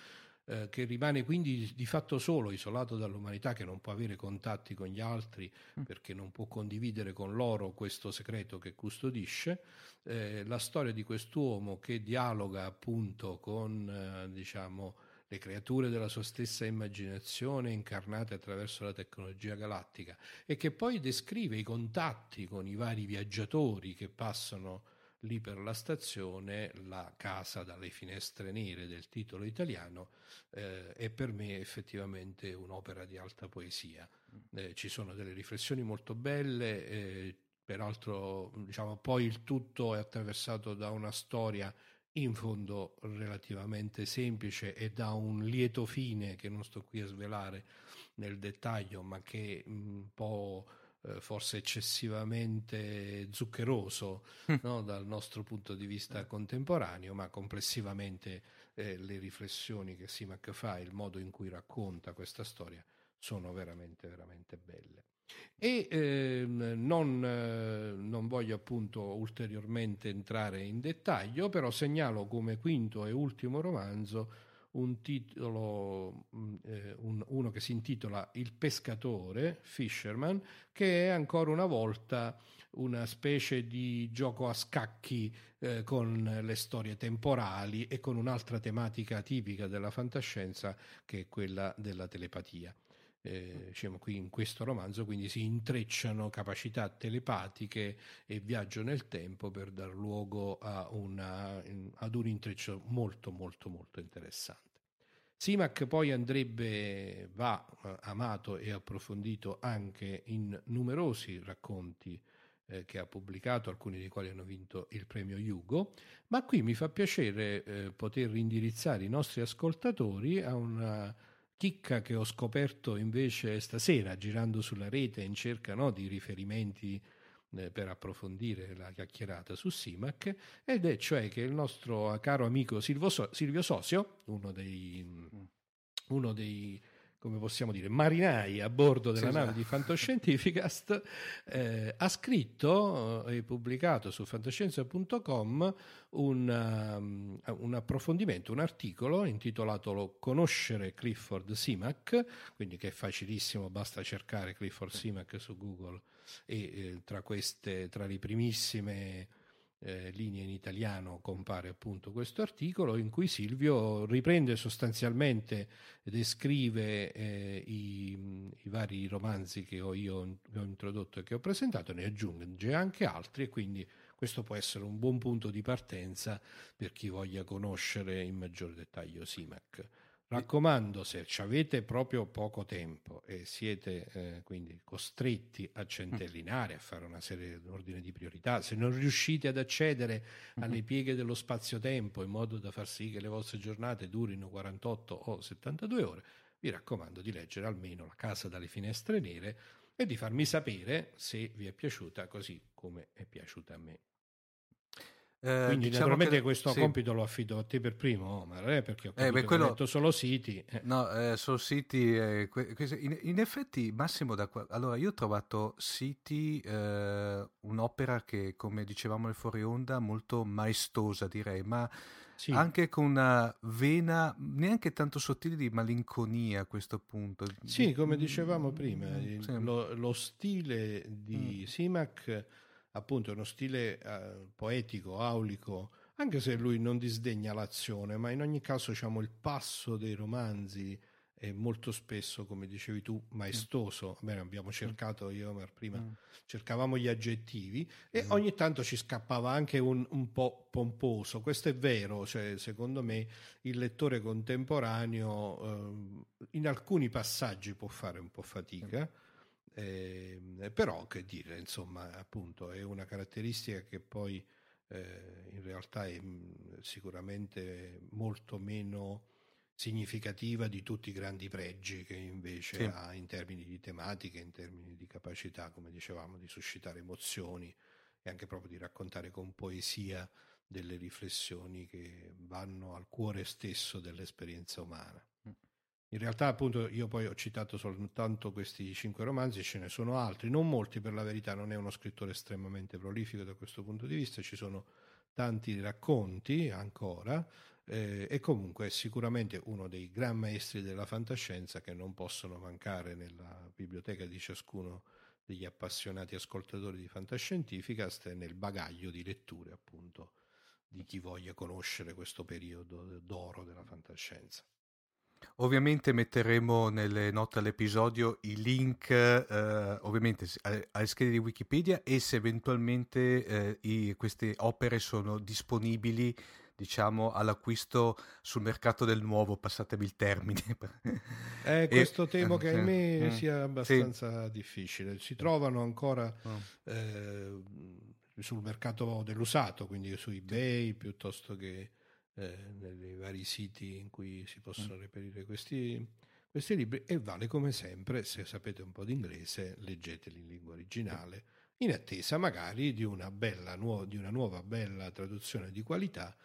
eh, che rimane quindi di fatto solo, isolato dall'umanità, che non può avere contatti con gli altri mm. perché non può condividere con loro questo segreto che custodisce. Eh, la storia di quest'uomo che dialoga appunto con, eh, diciamo, le creature della sua stessa immaginazione incarnate attraverso la tecnologia galattica e che poi descrive i contatti con i vari viaggiatori che passano lì per la stazione, la casa dalle finestre nere del titolo italiano, eh, è per me effettivamente un'opera di alta poesia. Mm. Eh, ci sono delle riflessioni molto belle, eh, peraltro diciamo, poi il tutto è attraversato da una storia in fondo relativamente semplice e da un lieto fine che non sto qui a svelare nel dettaglio, ma che un po' Eh, forse eccessivamente zuccheroso mm. no? dal nostro punto di vista contemporaneo, ma complessivamente eh, le riflessioni che Simac fa, il modo in cui racconta questa storia sono veramente, veramente belle. E eh, non, eh, non, voglio appunto ulteriormente entrare in dettaglio, però segnalo come quinto e ultimo romanzo un titolo, mm, eh, un, uno che si intitola Il pescatore, Fisherman, che è ancora una volta una specie di gioco a scacchi eh, con le storie temporali e con un'altra tematica tipica della fantascienza che è quella della telepatia. Eh, diciamo qui in questo romanzo quindi si intrecciano capacità telepatiche e viaggio nel tempo per dar luogo una, ad un intreccio molto molto molto interessante. Simac poi andrebbe, va eh, amato e approfondito anche in numerosi racconti eh, che ha pubblicato, alcuni dei quali hanno vinto il premio Hugo, ma qui mi fa piacere eh, poter indirizzare i nostri ascoltatori a una chicca che ho scoperto invece stasera girando sulla rete in cerca no, di riferimenti eh, per approfondire la chiacchierata su Simac ed è cioè che il nostro caro amico Silvio, so- Silvio Sosio, uno dei, mm. uno dei come possiamo dire, marinai a bordo della sì, nave sì. di Fantascientificast, eh, ha scritto eh, e pubblicato su fantascienza.com un, um, un, approfondimento, un articolo intitolato Conoscere Clifford Simac, quindi che è facilissimo, basta cercare Clifford Simac su Google e eh, tra queste, tra le primissime eh, linee in italiano compare appunto questo articolo in cui Silvio riprende sostanzialmente, descrive eh, i, i, vari romanzi che ho io ho introdotto e che ho presentato, ne aggiunge anche altri e quindi questo può essere un buon punto di partenza per chi voglia conoscere in maggior dettaglio Simac. Raccomando, se avete proprio poco tempo e siete eh, quindi costretti a centellinare, a fare una serie di ordine di priorità, se non riuscite ad accedere alle mhm. pieghe dello spazio-tempo in modo da far sì che le vostre giornate durino 48 o 72 ore, vi raccomando di leggere almeno La casa dalle finestre nere e di farmi sapere se vi è piaciuta così come è piaciuta a me. Eh, Quindi diciamo naturalmente che, questo sì. compito lo affido a te per primo, Omar, eh, perché ho eh, beh, quello... detto solo siti. Eh. No, eh, solo siti. Eh, in, in, effetti, Massimo, da qua... allora io ho trovato siti, eh, un'opera che, come dicevamo nel fuori onda, molto maestosa direi, ma sì. anche con una vena neanche tanto sottile di malinconia a questo punto. Sì, come dicevamo prima, sì. lo, lo, stile di mm. Simac appunto uno stile eh, poetico, aulico, anche se lui non disdegna l'azione, ma in ogni caso diciamo, il passo dei romanzi è molto spesso, come dicevi tu, maestoso. Mm. Bene, abbiamo cercato, io Omar prima, mm. cercavamo gli aggettivi e mm. ogni tanto ci scappava anche un, un, po' pomposo. Questo è vero, cioè, secondo me il lettore contemporaneo eh, in alcuni passaggi può fare un po' fatica. Mm eh, però che dire, insomma, appunto è una caratteristica che poi eh, in realtà è mh, sicuramente molto meno significativa di tutti i grandi pregi che invece sì. ha in termini di tematiche, in termini di capacità, come dicevamo, di suscitare emozioni e anche proprio di raccontare con poesia delle riflessioni che vanno al cuore stesso dell'esperienza umana. In realtà, appunto, io poi ho citato soltanto questi cinque romanzi, ce ne sono altri, non molti per la verità, non è uno scrittore estremamente prolifico da questo punto di vista, ci sono tanti racconti ancora, eh, e comunque è sicuramente uno dei gran maestri della fantascienza che non possono mancare nella biblioteca di ciascuno degli appassionati ascoltatori di fantascientificast nel bagaglio di letture appunto di chi voglia conoscere questo periodo d'oro della fantascienza. Ovviamente metteremo nelle note all'episodio i link, eh, ovviamente alle schede di Wikipedia e se eventualmente eh, i, queste opere sono disponibili diciamo all'acquisto sul mercato del nuovo, passatemi il termine. Eh, questo e, temo che ahimè mm, sia abbastanza sì. difficile. Si trovano ancora oh. eh, sul mercato dell'usato, quindi su eBay piuttosto che eh, nei vari siti in cui si possono mm. reperire questi, questi libri e vale come sempre, se sapete un po' di inglese, leggeteli in lingua originale, in attesa magari di una, bella, nuova, di una nuova bella traduzione di qualità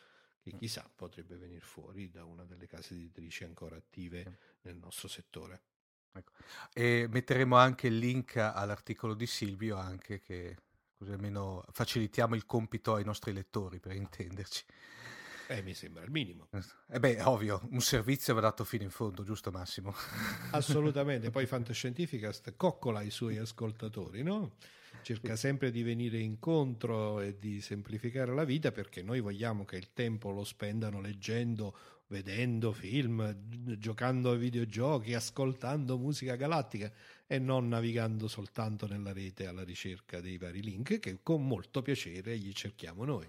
che mm. chissà potrebbe venire fuori da una delle case editrici ancora attive nel nostro settore. Ecco. E metteremo anche il link all'articolo di Silvio, anche che così almeno facilitiamo il compito ai nostri lettori, per intenderci. Eh, mi sembra il minimo. Eh beh, ovvio, un servizio va dato fino in fondo, giusto Massimo? Assolutamente, poi Fantascientificast coccola i suoi ascoltatori, no? Cerca sempre di venire incontro e di semplificare la vita perché noi vogliamo che il tempo lo spendano leggendo, vedendo film, giocando ai videogiochi, ascoltando musica galattica e non navigando soltanto nella rete alla ricerca dei vari link che con molto piacere gli cerchiamo noi.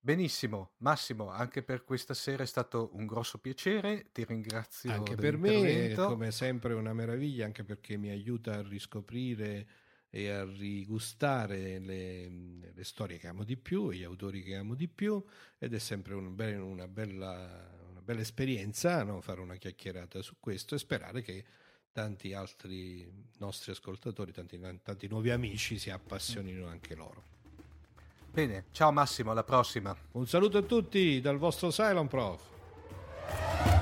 Benissimo, Massimo, anche per questa sera è stato un grosso piacere, ti ringrazio. Anche per me è come sempre una meraviglia, anche perché mi aiuta a riscoprire e a rigustare le, le storie che amo di più, gli autori che amo di più ed è sempre un be- una, bella, una, bella, esperienza no? fare una chiacchierata su questo e sperare che tanti altri nostri ascoltatori, tanti, tanti nuovi amici si appassionino anche loro. Bene, ciao Massimo, alla prossima. Un saluto a tutti dal vostro Cylon Prof.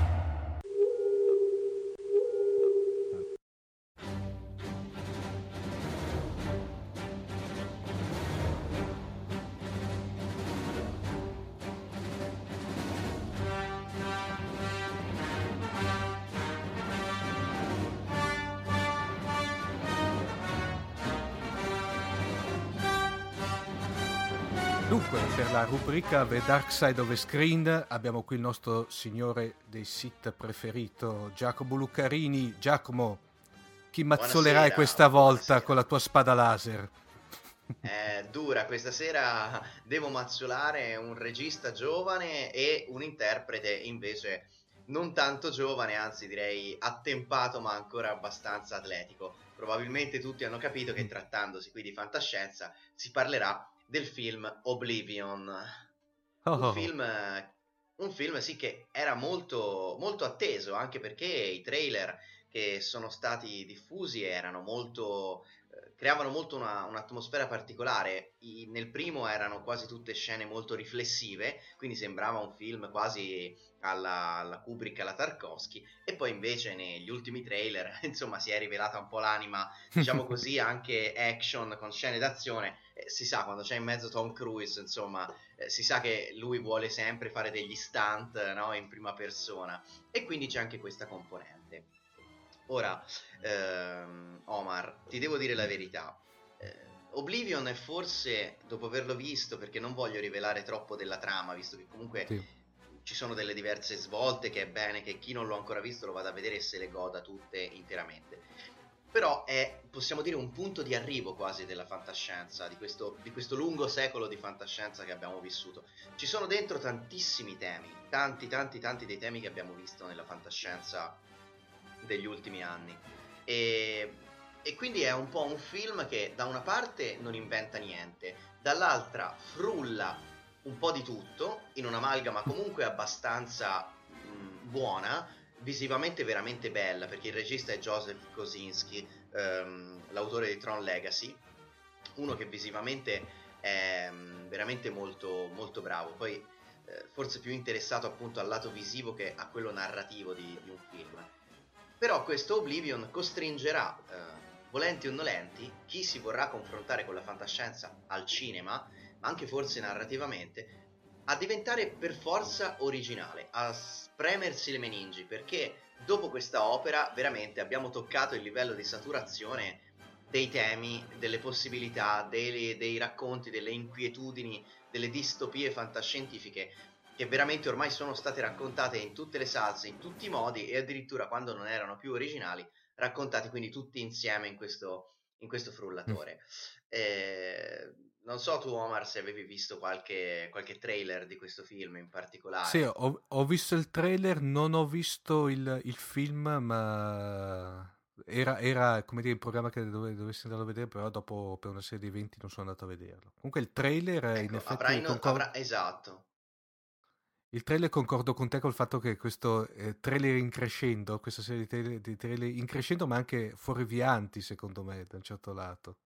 rubrica The Dark Side of the Screen abbiamo qui il nostro signore dei sit preferito, Giacomo Luccarini. Giacomo, chi mazzolerai questa volta buonasera. con la tua spada laser? È dura, questa sera devo mazzolare un regista giovane e un interprete invece non tanto giovane, anzi direi attempato ma ancora abbastanza atletico. Probabilmente tutti hanno capito che trattandosi qui di fantascienza si parlerà del film Oblivion. Oh. Un, film, un film, sì, che era molto, molto atteso, anche perché i trailer che sono stati diffusi erano molto creavano molto una, un'atmosfera particolare. I, nel primo erano quasi tutte scene molto riflessive, quindi sembrava un film quasi alla, alla Kubrick, alla Tarkovsky, e poi invece negli ultimi trailer, insomma, si è rivelata un po' l'anima, diciamo così, anche action con scene d'azione eh, si sa quando c'è in mezzo Tom Cruise, insomma, eh, si sa che lui vuole sempre fare degli stunt no? in prima persona e quindi c'è anche questa componente. Ora, ehm, Omar, ti devo dire la verità. Eh, Oblivion è forse, dopo averlo visto, perché non voglio rivelare troppo della trama, visto che comunque sì. ci sono delle diverse svolte che è bene che chi non l'ha ancora visto lo vada a vedere e se le goda tutte interamente però è, possiamo dire, un punto di arrivo quasi della fantascienza, di questo, di questo, lungo secolo di fantascienza che abbiamo vissuto. Ci sono dentro tantissimi temi, tanti, tanti, tanti dei temi che abbiamo visto nella fantascienza degli ultimi anni. E, e quindi è un po' un film che da una parte non inventa niente, dall'altra frulla un po' di tutto in un'amalgama comunque abbastanza mh, buona visivamente veramente bella perché il regista è Joseph Kosinski, ehm, l'autore di Tron Legacy, uno che visivamente è veramente molto, molto bravo. Poi eh, forse più interessato appunto al lato visivo che a quello narrativo di, di un film. Però questo Oblivion costringerà, eh, volenti o nolenti, chi si vorrà confrontare con la fantascienza al cinema, ma anche forse narrativamente, a diventare per forza originale, a spremersi le meningi, perché dopo questa opera veramente abbiamo toccato il livello di saturazione dei temi, delle possibilità, dei, dei racconti, delle inquietudini, delle distopie fantascientifiche che veramente ormai sono state raccontate in tutte le salse, in tutti i modi e addirittura quando non erano più originali, raccontati quindi tutti insieme in questo, in questo frullatore. Mm. Eh, non so tu Omar se avevi visto qualche, qualche, trailer di questo film in particolare. Sì, ho, ho visto il trailer, non ho visto il, il film, ma era, era, come dire il programma che dove, dovessi andare a vedere, però dopo per una serie di eventi non sono andato a vederlo. Comunque il trailer ecco, in effetti... Avrai, concordo... avrà, esatto. Il trailer concordo con te col fatto che questo eh, trailer in crescendo, questa serie di trailer, di trailer in crescendo, ma anche fuorivianti secondo me da un certo lato.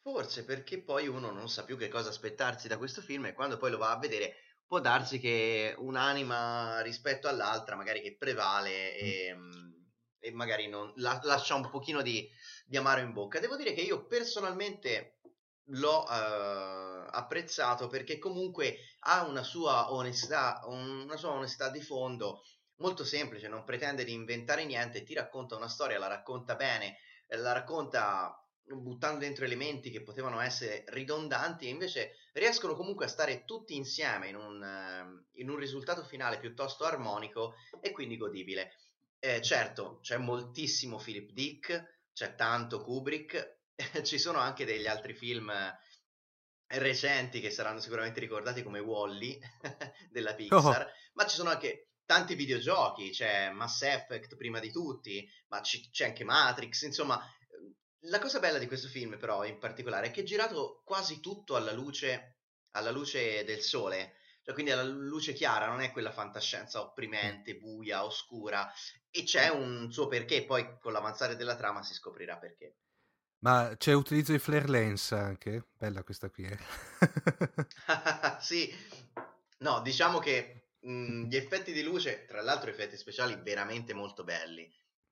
Forse perché poi uno non sa più che cosa aspettarsi da questo film e quando poi lo va a vedere può darsi che un'anima rispetto all'altra magari che prevale e, mm. e magari non, la, lascia un pochino di, di, amaro in bocca. Devo dire che io personalmente l'ho uh, apprezzato perché comunque ha una sua onestà, una sua onestà di fondo molto semplice, non pretende di inventare niente, ti racconta una storia, la racconta bene, la racconta buttando dentro elementi che potevano essere ridondanti e invece riescono comunque a stare tutti insieme in un, uh, in un risultato finale piuttosto armonico e quindi godibile. Eh, certo, c'è moltissimo Philip Dick, c'è tanto Kubrick, ci sono anche degli altri film recenti che saranno sicuramente ricordati come Wally della Pixar, oh. ma ci sono anche tanti videogiochi, c'è Mass Effect prima di tutti, ma c- c'è anche Matrix, insomma la cosa bella di questo film, però, in particolare, è che è girato quasi tutto alla luce, alla luce del sole, cioè quindi alla luce chiara, non è quella fantascienza opprimente, buia, oscura, e c'è un suo perché, poi con l'avanzare della trama si scoprirà perché. Ma c'è utilizzo di flare lens anche? Bella questa qui, eh? sì, no, diciamo che mh, mhmm, gli effetti di luce, tra l'altro effetti speciali veramente molto belli,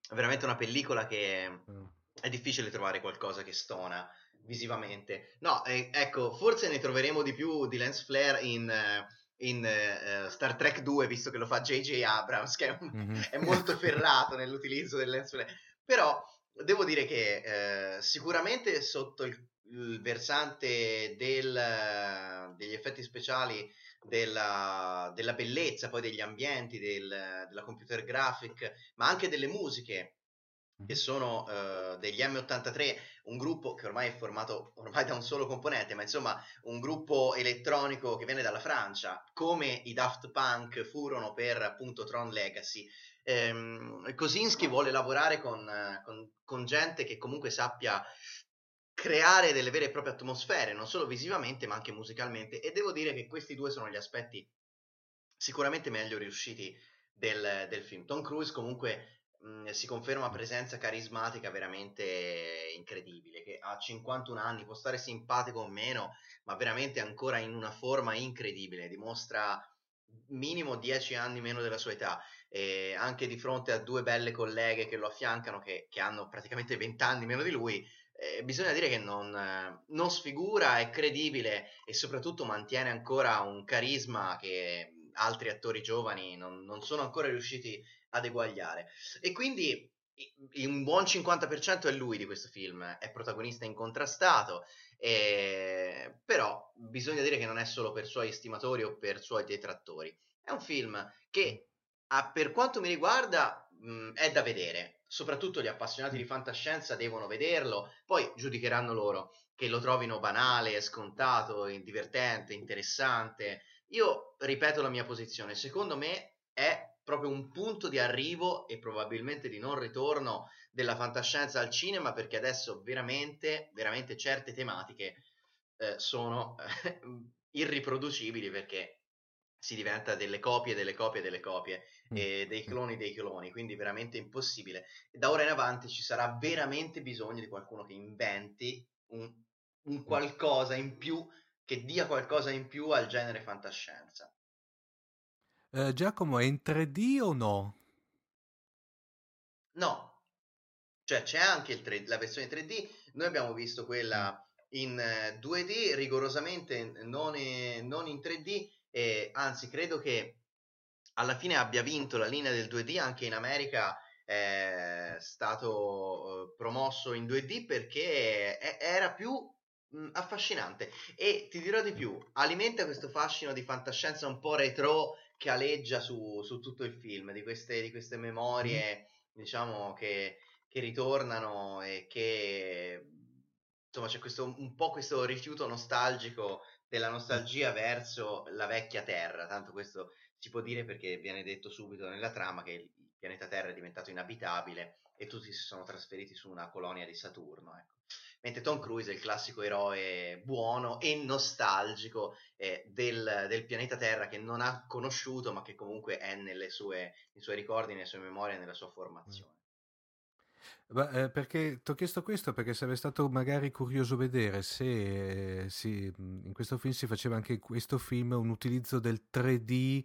è veramente una pellicola che... Mm è difficile trovare qualcosa che stona visivamente. No, eh, ecco, forse ne troveremo di più di lens flare in, eh, in uh, Star Trek 2, visto che lo fa J.J. Abrams, che è, un, mm-hmm. è molto ferrato nell'utilizzo del lens flare. Però devo dire che uh, sicuramente sotto il, il versante del, degli effetti speciali della, della, bellezza, poi degli ambienti, del, della computer graphic, ma anche delle musiche che sono uh, degli M83, un gruppo che ormai è formato ormai da un solo componente, ma insomma un gruppo elettronico che viene dalla Francia, come i Daft Punk furono per appunto Tron Legacy. Ehm, Kosinski vuole lavorare con, con, con gente che comunque sappia creare delle vere e proprie atmosfere, non solo visivamente ma anche musicalmente, e devo dire che questi due sono gli aspetti sicuramente meglio riusciti del, del film. Tom Cruise comunque mh, si conferma presenza carismatica veramente incredibile, che a 51 anni può stare simpatico o meno, ma veramente ancora in una forma incredibile, dimostra minimo 10 anni meno della sua età e anche di fronte a due belle colleghe che lo affiancano che, che hanno praticamente 20 anni meno di lui eh, bisogna dire che non, eh, non, sfigura, è credibile e soprattutto mantiene ancora un carisma che altri attori giovani non, non sono ancora riusciti ad eguagliare. E quindi un buon 50% è lui di questo film, è protagonista incontrastato, eh, però bisogna dire che non è solo per suoi estimatori o per suoi detrattori. È un film che, a, per quanto mi riguarda, mh, è da vedere. Soprattutto gli appassionati di fantascienza devono vederlo, poi giudicheranno loro che lo trovino banale, scontato, divertente, interessante. Io ripeto la mia posizione, secondo me è proprio un punto di arrivo e probabilmente di non ritorno della fantascienza al cinema perché adesso veramente, veramente certe tematiche eh, sono irriproducibili perché si diventa delle copie delle copie delle copie mm. e dei cloni dei cloni, quindi veramente impossibile. Da ora in avanti ci sarà veramente bisogno di qualcuno che inventi un, un qualcosa in più che dia qualcosa in più al genere fantascienza. Eh, Giacomo, è in 3D o no? No, cioè c'è anche il 3D, la versione 3D, noi abbiamo visto quella in 2D, eh, rigorosamente non in, non in 3D, e anzi credo che alla fine abbia vinto la linea del 2D anche in America è stato eh, promosso in 2D perché era più affascinante. E ti dirò di più alimenta questo fascino di fantascienza un po' retro che aleggia su, su tutto il film di queste, di queste memorie diciamo che, che ritornano e che insomma c'è questo, un po' questo rifiuto nostalgico della nostalgia verso la vecchia Terra, tanto questo si può dire perché viene detto subito nella trama che il pianeta Terra è diventato inabitabile e tutti si sono trasferiti su una colonia di Saturno, ecco. Mentre Tom Cruise è il classico eroe buono e nostalgico eh, del, del, pianeta Terra che non ha conosciuto ma che comunque è sue, nei suoi ricordi, nelle sue memorie, nella sua formazione. Ma, eh, perché ti ho chiesto questo perché sarebbe stato magari curioso vedere se eh, si, in questo film si faceva anche in questo film un utilizzo del 3D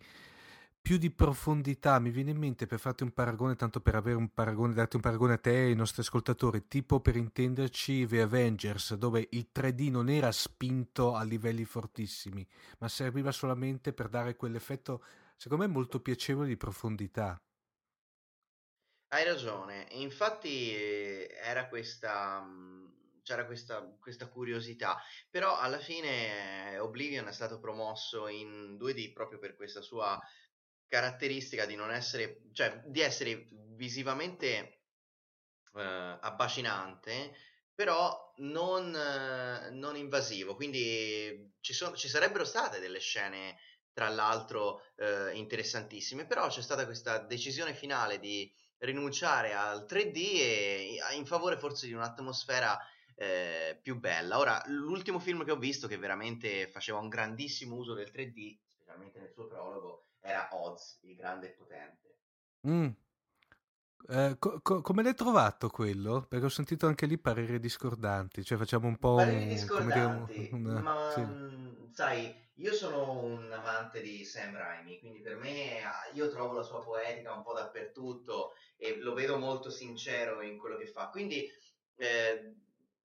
più di profondità. Mi viene in mente per farti un paragone, tanto per avere un paragone, darti un paragone a te e ai nostri ascoltatori, tipo per intenderci The Avengers, dove il 3D non era spinto a livelli fortissimi, ma serviva solamente per dare quell'effetto, secondo me, molto piacevole di profondità. Hai ragione, infatti eh, era questa, mhmm, c'era questa, questa curiosità, però alla fine Oblivion è stato promosso in 2D proprio per questa sua caratteristica di non essere, cioè di essere visivamente eh, abbacinante, però non, eh, non invasivo, quindi ci, so, ci sarebbero state delle scene tra l'altro eh, interessantissime, però c'è stata questa decisione finale di rinunciare al 3D e in favore forse di un'atmosfera eh, più bella. Ora, l'ultimo film che ho visto che veramente faceva un grandissimo uso del 3D, specialmente nel suo prologo, era Oz, il grande e potente. Mm. Eh, co- co- come l'hai trovato quello? Perché ho sentito anche lì pareri discordanti, cioè facciamo un po' pareri discordanti, un, una, ma sì. sai, io sono un amante di Sam Raimi, quindi per me ah, io trovo la sua poetica un po' dappertutto e lo vedo molto sincero in quello che fa. Quindi eh,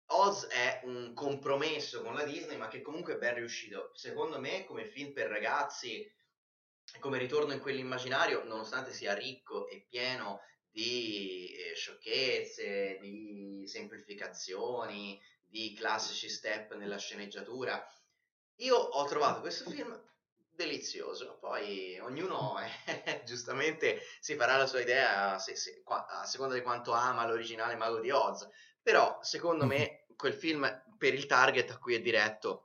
Oz è un compromesso con la Disney, ma che comunque è ben riuscito. Secondo me, come film per ragazzi, come ritorno in quell'immaginario, nonostante sia ricco e pieno di eh, sciocchezze, di semplificazioni, di classici step nella sceneggiatura, io ho trovato questo film delizioso. Poi ognuno eh, giustamente si farà la sua idea se, se, a seconda di quanto ama l'originale Mago di Oz. Però secondo me quel film per il target a cui è diretto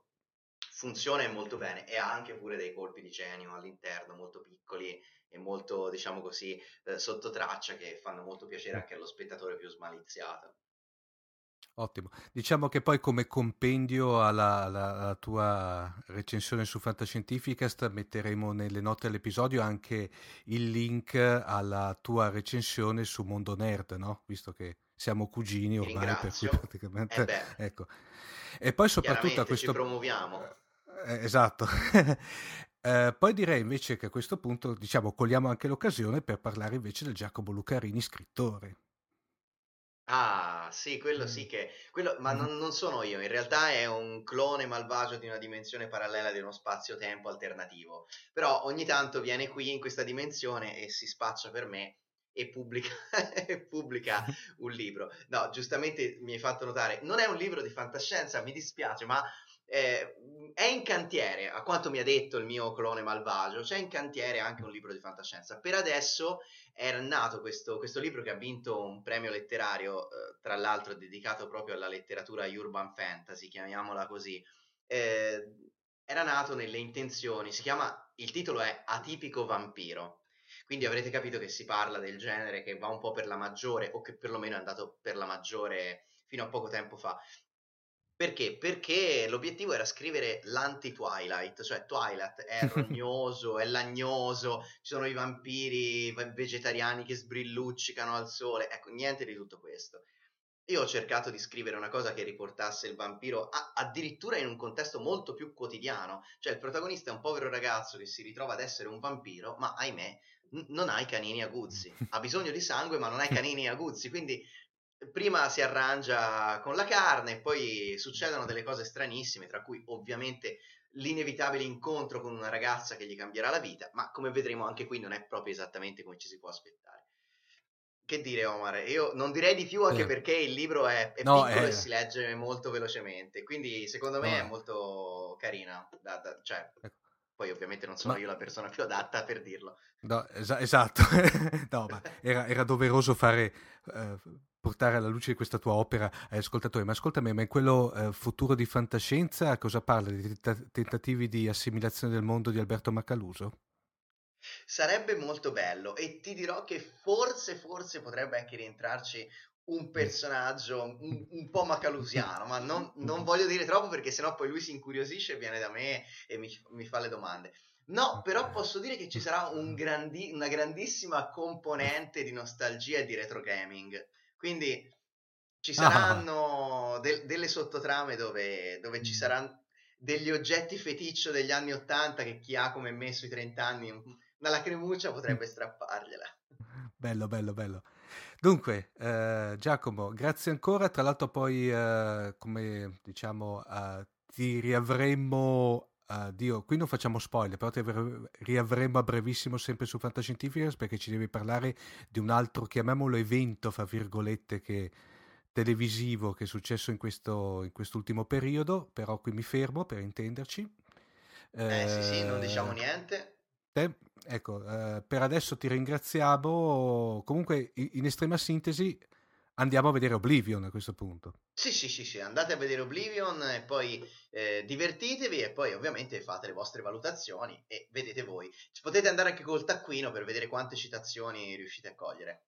funziona molto bene e ha anche pure dei colpi di genio all'interno molto piccoli e molto diciamo così eh, sotto traccia che fanno molto piacere anche allo spettatore più smaliziato. Ottimo. Diciamo che poi come compendio alla, alla, alla, tua recensione su Fantascientificast metteremo nelle note dell'episodio anche il link alla tua recensione su Mondo Nerd, no? Visto che siamo cugini ormai, per cui praticamente... Eh ecco. E poi soprattutto a questo... Ci promuoviamo. Eh, esatto. eh, poi direi invece che a questo punto, diciamo, cogliamo anche l'occasione per parlare invece del Giacomo Lucarini, scrittore. Ah, sì, quello sì che... Quello, ma non, non sono io, in realtà è un clone malvagio di una dimensione parallela di uno spazio-tempo alternativo. Però ogni tanto viene qui in questa dimensione e si spaccia per me e pubblica, pubblica un libro. No, giustamente mi hai fatto notare, non è un libro di fantascienza, mi dispiace, ma eh, è in cantiere, a quanto mi ha detto il mio clone malvagio, c'è in cantiere anche un libro di fantascienza. Per adesso era nato questo, questo libro che ha vinto un premio letterario, eh, tra l'altro dedicato proprio alla letteratura urban fantasy, chiamiamola così. Eh, era nato nelle intenzioni, si chiama, il titolo è Atipico vampiro. Quindi avrete capito che si parla del genere che va un po' per la maggiore, o che perlomeno è andato per la maggiore fino a poco tempo fa. Perché? Perché l'obiettivo era scrivere l'anti-Twilight, cioè Twilight è rognoso, è lagnoso, ci sono i vampiri vegetariani che sbrilluccicano al sole, ecco, niente di tutto questo. Io ho cercato di scrivere una cosa che riportasse il vampiro a- addirittura in un contesto molto più quotidiano. Cioè, il protagonista è un povero ragazzo che si ritrova ad essere un vampiro, ma ahimè, n- non ha i canini aguzzi. Ha bisogno di sangue, ma non ha i canini aguzzi. Quindi, prima si arrangia con la carne, poi succedono delle cose stranissime, tra cui ovviamente l'inevitabile incontro con una ragazza che gli cambierà la vita, ma come vedremo anche qui non è proprio esattamente come ci si può aspettare. Che dire Omar, io non direi di più anche Eh. perché il libro è, è No, piccolo eh. e si legge molto velocemente, quindi secondo me No, è molto carina, da- da- cioè, Ecco. poi ovviamente non sono Ma- io la persona più adatta per dirlo. No, esa- esatto, no, ma era, era doveroso fare, eh, portare alla luce questa tua opera agli ascoltatori. Ma ascoltami, ma in quello eh, futuro di fantascienza cosa parla? Di tenta- tentativi di assimilazione del mondo di Alberto Macaluso? Sarebbe molto bello e ti dirò che forse, forse potrebbe anche rientrarci un personaggio un, un po' macalusiano, ma non, non voglio dire troppo perché sennò poi lui si incuriosisce, viene da me e mi, mi fa le domande. No, però posso dire che ci sarà un grandi- una grandissima componente di nostalgia e di retro gaming. Quindi ci Ah. saranno del- delle sottotrame dove, dove ci saranno degli oggetti feticcio degli anni 80 che chi ha come me sui 30 anni un- una lacrimuccia potrebbe strappargliela. Bello, bello, bello. Dunque, eh, Giacomo, grazie ancora. Tra l'altro, poi, eh, come diciamo, eh, ti riavremo. Eh, Dio, qui non facciamo spoiler, però ti avre- riavremo a brevissimo sempre su Fantascientificas perché ci devi parlare di un altro, chiamiamolo evento, fra virgolette, che televisivo che è successo in questo in quest'ultimo periodo. Però qui mi fermo per intenderci. Eh sì, sì, non diciamo Eh, niente. te- ecco, eh, per adesso ti ringraziamo. Comunque, in estrema sintesi, andiamo a vedere Oblivion a questo punto. Sì, sì, sì, sì, andate a vedere Oblivion e poi eh, divertitevi e poi ovviamente fate le vostre valutazioni e vedete voi. Ci potete andare anche col taccuino per vedere quante citazioni riuscite a cogliere.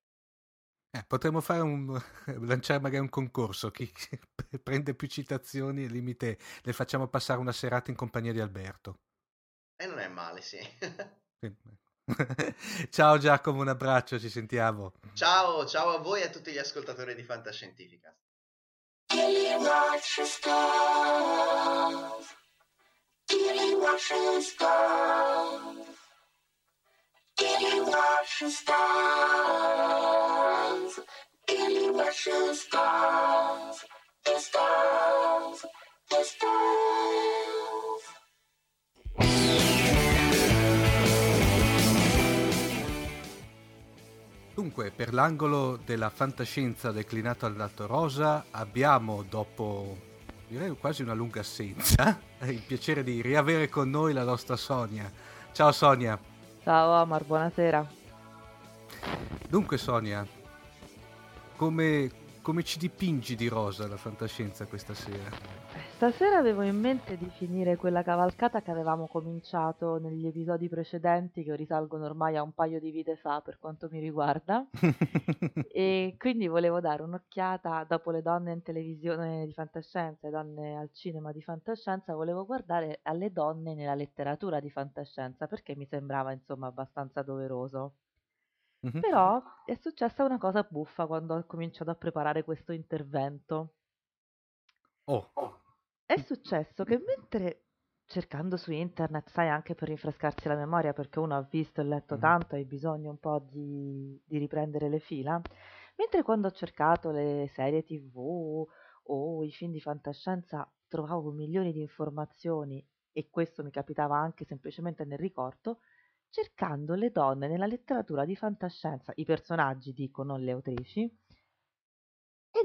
Eh, potremmo fare un, lanciare magari un concorso. Chi prende più citazioni, al limite, le facciamo passare una serata in compagnia di Alberto. E non è male, sì. Ciao Giacomo, un abbraccio, ci sentiamo. ciao, ciao a voi e a tutti gli ascoltatori di Fantascientifica. Watch the stars. Watch the stars. Daily watch the stars. Daily watch the stars. The stars. Dunque, per l'angolo della fantascienza declinato all'alto rosa, abbiamo, dopo direi quasi una lunga assenza, il piacere di riavere con noi la nostra Sonia. Ciao Sonia. Ciao Omar, buonasera. Dunque Sonia, come, come ci dipingi di rosa la fantascienza questa sera? Stasera avevo in mente di finire quella cavalcata che avevamo cominciato negli episodi precedenti che risalgono ormai a un paio di vite fa per quanto mi riguarda e quindi volevo dare un'occhiata dopo le donne in televisione di fantascienza e donne al cinema di fantascienza, volevo guardare alle donne nella letteratura di fantascienza perché mi sembrava insomma abbastanza doveroso. Mhm. Però è successa una cosa buffa quando ho cominciato a preparare questo intervento. Oh, È successo che mentre cercando su internet, sai, anche per rinfrescarsi la memoria, perché uno ha visto e letto Mhm. tanto hai bisogno un po' di, di riprendere le fila, mentre quando ho cercato le serie TV o i film di fantascienza trovavo milioni di informazioni e questo mi capitava anche semplicemente nel ricordo, cercando le donne nella letteratura di fantascienza, i personaggi dico, non le autrici,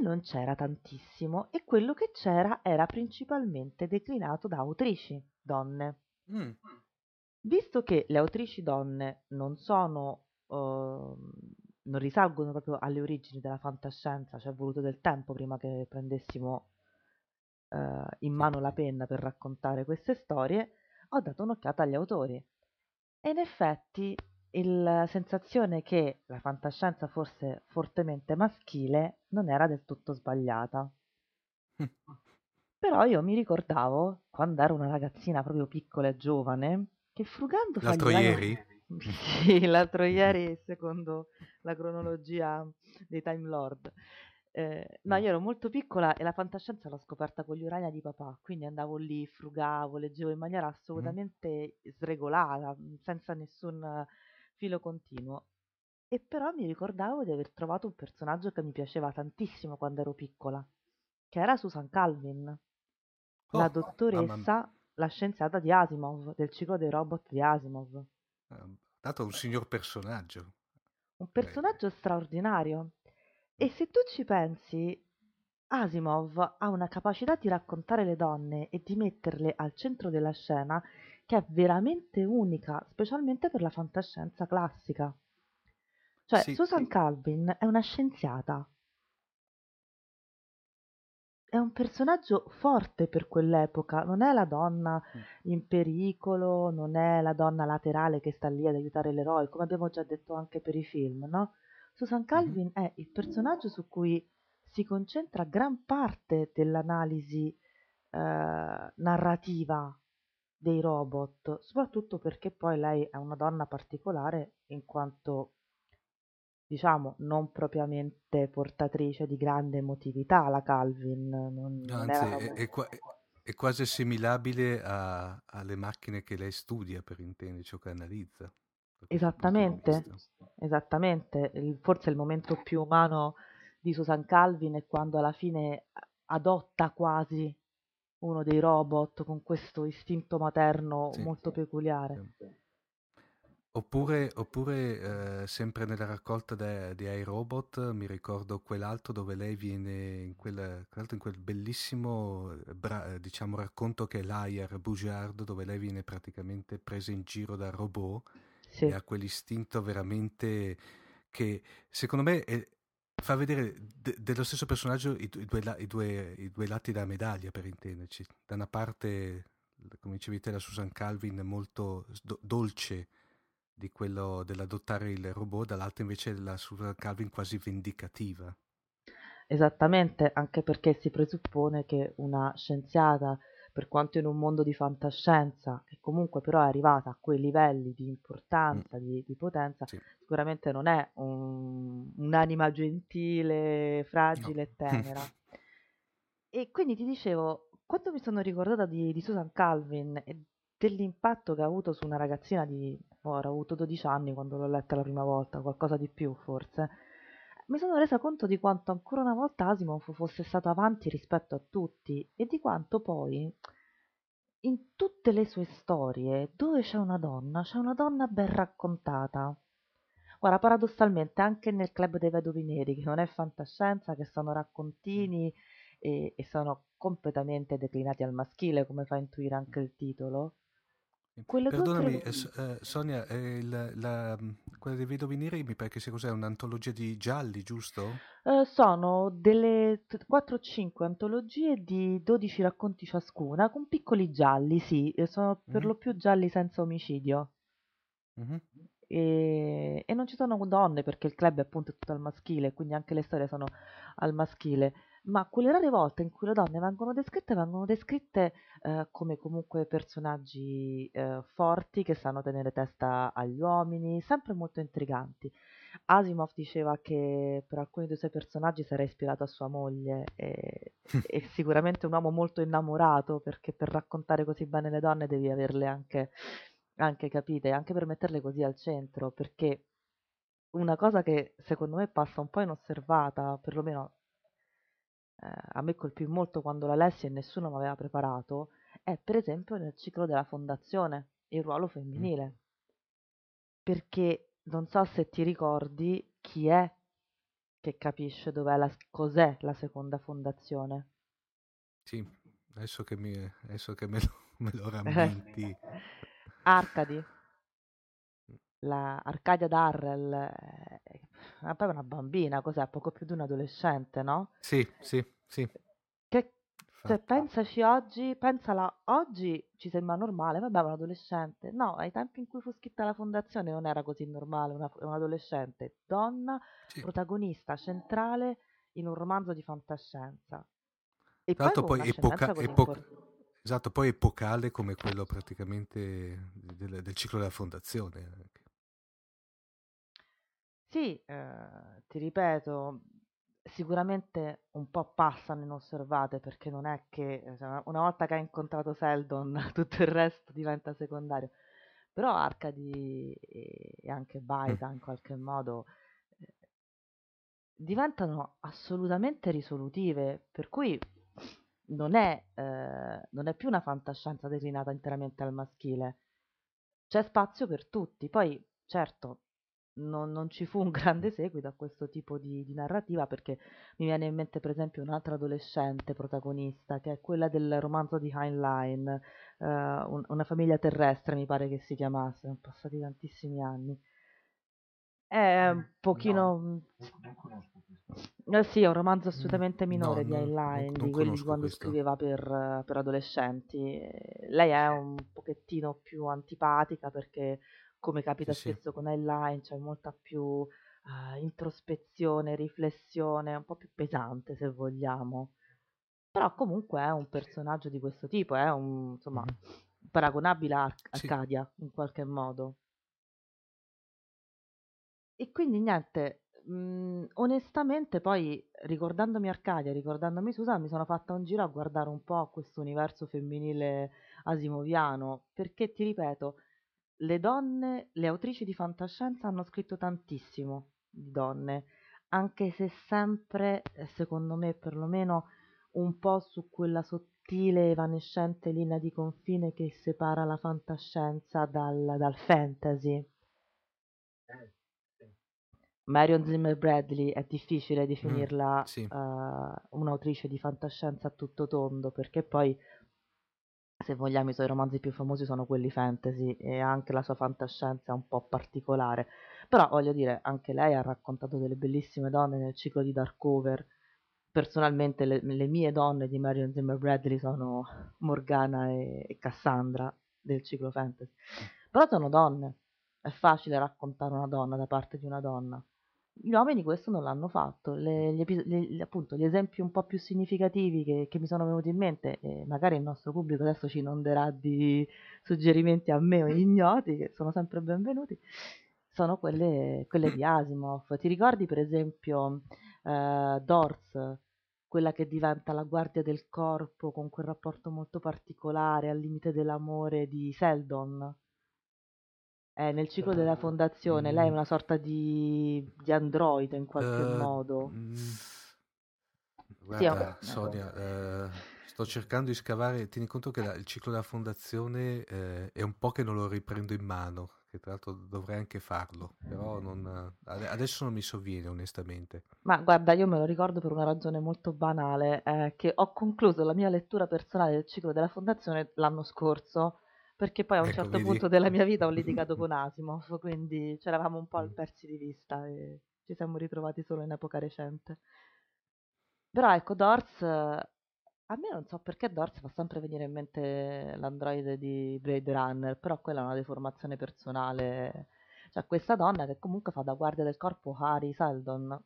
non c'era tantissimo e quello che c'era era principalmente declinato da autrici donne. Mm. Visto che le autrici donne non sono, ehm, non risalgono proprio alle origini della fantascienza, ci è voluto del tempo prima che prendessimo eh, in mano la penna per raccontare queste storie, ho dato un'occhiata agli autori. E in effetti il- la sensazione che la fantascienza fosse fortemente maschile non era del tutto sbagliata. Però io mi ricordavo, quando ero una ragazzina proprio piccola e giovane, che frugando fra L'altro gli anni- ieri? Sì, l'altro ieri, secondo la cronologia dei Time Lord. Eh, no, io ero molto piccola e la fantascienza l'ho scoperta con gli Urania di papà, quindi andavo lì, frugavo, leggevo in maniera assolutamente sregolata, senza nessun filo continuo. E però mi ricordavo di aver trovato un personaggio che mi piaceva tantissimo quando ero piccola, che era Susan Calvin, la Oh, mamma dottoressa, la scienziata di Asimov, del ciclo dei robot di Asimov. Eh, Dato un signor personaggio. Un personaggio straordinario. E se tu ci pensi, Asimov ha una capacità di raccontare le donne e di metterle al centro della scena che è veramente unica, specialmente per la fantascienza classica. Cioè, Sì, Susan Calvin è una scienziata. È un personaggio forte per quell'epoca, non è la donna in pericolo, non è la donna laterale che sta lì ad aiutare l'eroe, come abbiamo già detto anche per i film, no? Susan Calvin è il personaggio su cui si concentra gran parte dell'analisi eh, narrativa dei robot, soprattutto perché poi lei è una donna particolare in quanto, diciamo, non propriamente portatrice di grande emotività, la Calvin, non, non Anzi, era è, è qua- è quasi assimilabile a- alle macchine che lei studia, per intenderci, o che analizza. Esattamente, esattamente. Il- forse il momento più umano di Susan Calvin è quando alla fine adotta quasi uno dei robot con questo istinto materno Sì, molto peculiare. sì. Oppure, oppure, eh, sempre nella raccolta de- di iRobot mi ricordo quell'altro dove lei viene in quel, in quel bellissimo eh, bra- eh, diciamo, racconto che è l'Ayer Boujard dove lei viene praticamente presa in giro da robot Sì, e ha quell'istinto veramente che secondo me è- fa vedere de- dello stesso personaggio i, i due, la- i due- i due lati della medaglia per intenderci. Da una parte, come dicevi te, la Susan Calvin molto do- dolce di quello dell'adottare il robot, dall'altra invece la Susan Calvin quasi vendicativa. esattamente, anche perché si presuppone che una scienziata, per quanto in un mondo di fantascienza, che comunque però è arrivata a quei livelli di importanza, di, di potenza, Sì. sicuramente non è un- un'anima gentile, fragile e tenera. E quindi ti dicevo, quando mi sono ricordata di, di Susan Calvin e dell'impatto che ha avuto su una ragazzina di, oh, avrà avuto 12 anni quando l'ho letta la prima volta, qualcosa di più forse, mi sono resa conto di quanto ancora una volta Asimov fosse stato avanti rispetto a tutti e di quanto poi in tutte le sue storie dove c'è una donna, c'è una donna ben raccontata. Guarda, paradossalmente anche nel Club dei Vedovi Neri, che non è fantascienza, che sono raccontini e, e sono completamente declinati al maschile, come fa intuire anche il titolo. Quelle due Perdonami, eh, Sonia, eh, il- la- quella dei Vedovi Neri mi pare che sia cos'è, un'antologia di gialli, giusto? Eh, sono delle 4 o 5 antologie di 12 racconti ciascuna, con piccoli gialli, sì, sono per Mhm. lo più gialli senza omicidio. Mhm. E, e non ci sono donne perché il club è appunto tutto al maschile, quindi anche le storie sono al maschile. Ma quelle rare volte in cui le donne vengono descritte, vengono descritte eh, come comunque personaggi eh, forti che sanno tenere testa agli uomini, sempre molto intriganti. Asimov diceva che per alcuni dei suoi personaggi era ispirato a sua moglie e, e sicuramente un uomo molto innamorato perché per raccontare così bene le donne devi averle anche, anche capite, anche per metterle così al centro, perché una cosa che secondo me passa un po' inosservata, perlomeno a me colpì molto quando la lessi e nessuno mi aveva preparato, è per esempio nel ciclo della fondazione, il ruolo femminile. Perché non so se ti ricordi chi è che capisce dov'è la, cos'è la seconda fondazione. Sì, adesso che, mi, adesso che me, lo, me lo rammenti. Arcadi. La Arcadia Darrell è poi una bambina, cos'è? Poco più di un adolescente, no? Sì, sì, sì. Che cioè, pensaci oggi, pensala oggi ci sembra normale, vabbè, un adolescente. No, ai tempi in cui fu scritta la fondazione non era così normale, una, un adolescente, donna, Sì. protagonista centrale in un romanzo di fantascienza. E con poi un'ascendenza epoca- epoca-. Esatto, poi epocale come quello praticamente del, del ciclo della fondazione. Sì, eh, ti ripeto, sicuramente un po' passano inosservate perché non è che cioè, una volta che hai incontrato Seldon tutto il resto diventa secondario. Però Arcadi e e anche Baita in qualche modo eh, diventano assolutamente risolutive, per cui non è, eh, non è più una fantascienza declinata interamente al maschile. C'è spazio per tutti. Poi, certo, non, non ci un grande seguito a questo tipo di, di, narrativa perché mi viene in mente per esempio un'altra adolescente protagonista che è quella del romanzo di Heinlein, uh, un, una famiglia terrestre mi pare che si chiamasse, sono passati tantissimi anni. È un pochino... No, non conosco questo. Eh sì, è un romanzo assolutamente minore no, di Heinlein, di quelli di quando questo. scriveva per, per adolescenti. Lei è un pochettino più antipatica perché come capita sì, spesso sì. con Heinlein, c'è molta più uh, introspezione, riflessione, un po' più pesante se vogliamo. Però comunque è un personaggio di questo tipo, è un, insomma, mm-hmm. paragonabile a Arcadia sì. in qualche modo. E quindi niente, mh, mhmm, onestamente poi ricordandomi Arcadia, ricordandomi Susan, mi sono fatta un giro a guardare un po' questo universo femminile asimoviano, perché ti ripeto, le donne, le autrici di fantascienza hanno scritto tantissimo di donne, anche se sempre, eh, secondo me perlomeno, un po' su quella sottile, evanescente linea di confine che separa la fantascienza dal, dal fantasy. Eh, Marion Zimmer Bradley è difficile definirla mm, sì. uh, un'autrice di fantascienza a tutto tondo perché poi se vogliamo i suoi romanzi più famosi sono quelli fantasy e anche la sua fantascienza è un po' particolare. Però voglio dire, anche lei ha raccontato delle bellissime donne nel ciclo di Darkover. Personalmente le, le mie donne di Marion Zimmer Bradley sono Morgana e, e Cassandra del ciclo fantasy. Però sono donne, è facile raccontare una donna da parte di una donna. Gli uomini questo non l'hanno fatto, le, gli, epi- le, appunto gli esempi un po' più significativi che, che mi sono venuti in mente, e magari il nostro pubblico adesso ci inonderà di suggerimenti a me o ignoti, che sono sempre benvenuti, sono quelle, quelle di Asimov. Ti ricordi per esempio uh, Dors, quella che diventa la guardia del corpo con quel rapporto molto particolare al limite dell'amore di Seldon? Eh, nel ciclo della fondazione, lei è mm. una sorta di, di androide in qualche uh, modo. Mm. guarda, sì, Sonia, uh, sto cercando di scavare. Tieni conto che la, il ciclo della fondazione eh, è un po' che non lo riprendo in mano. Che tra l'altro dovrei anche farlo, però non, adesso non mi sovviene onestamente. Ma guarda, io me lo ricordo per una ragione molto banale, eh, che ho concluso la mia lettura personale del ciclo della fondazione l'anno scorso perché poi a un ecco, certo vedi. punto della mia vita ho litigato con Asimov, quindi ci eravamo un po' persi di vista e ci siamo ritrovati solo in epoca recente. Però ecco, Dors, a me non so perché Dors fa sempre venire in mente l'androide di Blade Runner, però quella è una deformazione personale. Cioè, questa donna che comunque fa da guardia del corpo Harry Seldon.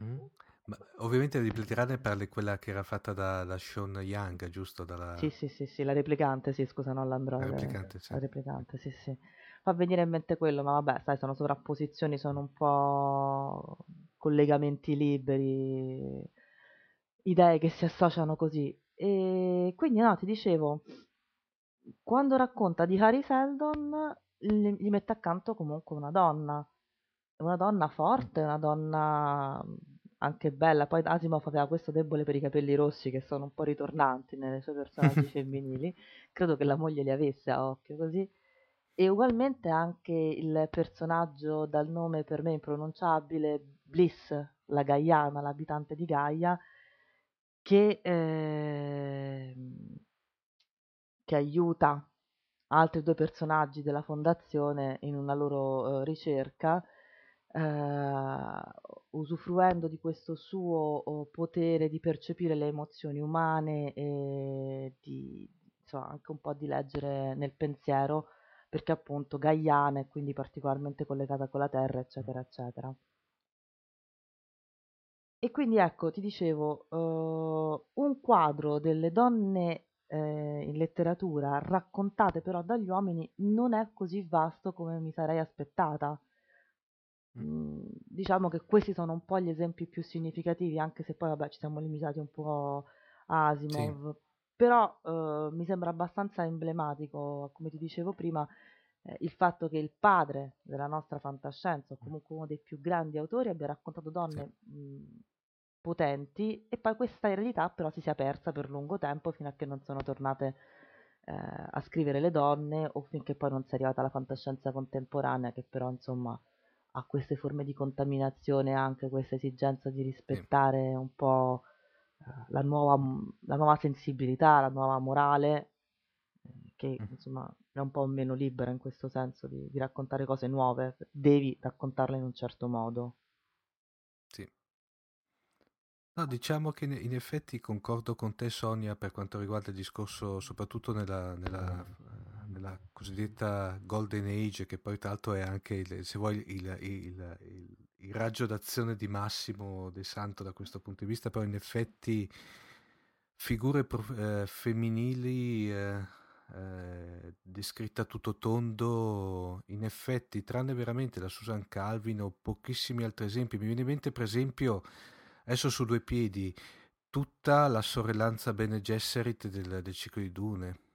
Mm. Ma ovviamente replicante parli quella che era fatta da, da Sean Young, giusto? Dalla... Sì, sì, sì, sì, la replicante, sì, scusa, non l'androide. La replicante, sì. La replicante, sì, sì. Fa venire in mente quello, ma vabbè, sai, sono sovrapposizioni, sono un po' collegamenti liberi, idee che si associano così. E quindi, no, ti dicevo, quando racconta di Harry Seldon, gli mette accanto comunque una donna. Una donna forte, una donna anche bella. Poi Asimov aveva questo debole per i capelli rossi che sono un po' ritornanti nei suoi personaggi femminili. Credo che la moglie li avesse a occhio così. E ugualmente anche il personaggio dal nome per me impronunciabile, Bliss, la Gaiana, l'abitante di Gaia, che, eh, che aiuta altri due personaggi della fondazione in una loro uh, ricerca eh, usufruendo di questo suo oh, potere di percepire le emozioni umane e di insomma, anche un po' di leggere nel pensiero, perché appunto gaiana e quindi particolarmente collegata con la terra, eccetera, eccetera. E quindi ecco, ti dicevo, uh, un quadro delle donne eh, in letteratura raccontate però dagli uomini non è così vasto come mi sarei aspettata Mm, diciamo che questi sono un po' gli esempi più significativi, anche se poi vabbè ci siamo limitati un po' a Asimov, però eh, mi sembra abbastanza emblematico, come ti dicevo prima, eh, il fatto che il padre della nostra fantascienza, o comunque uno dei più grandi autori, abbia raccontato donne mh, potenti e poi questa eredità però si sia persa per lungo tempo fino a che non sono tornate eh, a scrivere le donne o finché poi non si è arrivata alla fantascienza contemporanea che però insomma ha queste forme di contaminazione, anche questa esigenza di rispettare un po' eh, la nuova, la nuova sensibilità, la nuova morale, eh, che insomma è un po' meno libera in questo senso di, di raccontare cose nuove, devi raccontarle in un certo modo. Sì. No, diciamo che in, in effetti concordo con te Sonia per quanto riguarda il discorso soprattutto nella, nella nella cosiddetta Golden Age, che poi tra l'altro è anche, il, se vuoi, il, il, il, raggio d'azione di Massimo De Santo da questo punto di vista, però in effetti figure eh, femminili eh, eh, descritte a tutto tondo, in effetti, tranne veramente la Susan Calvin o pochissimi altri esempi, mi viene in mente per esempio, adesso su due piedi, tutta la sorellanza Bene Gesserit del, del ciclo di Dune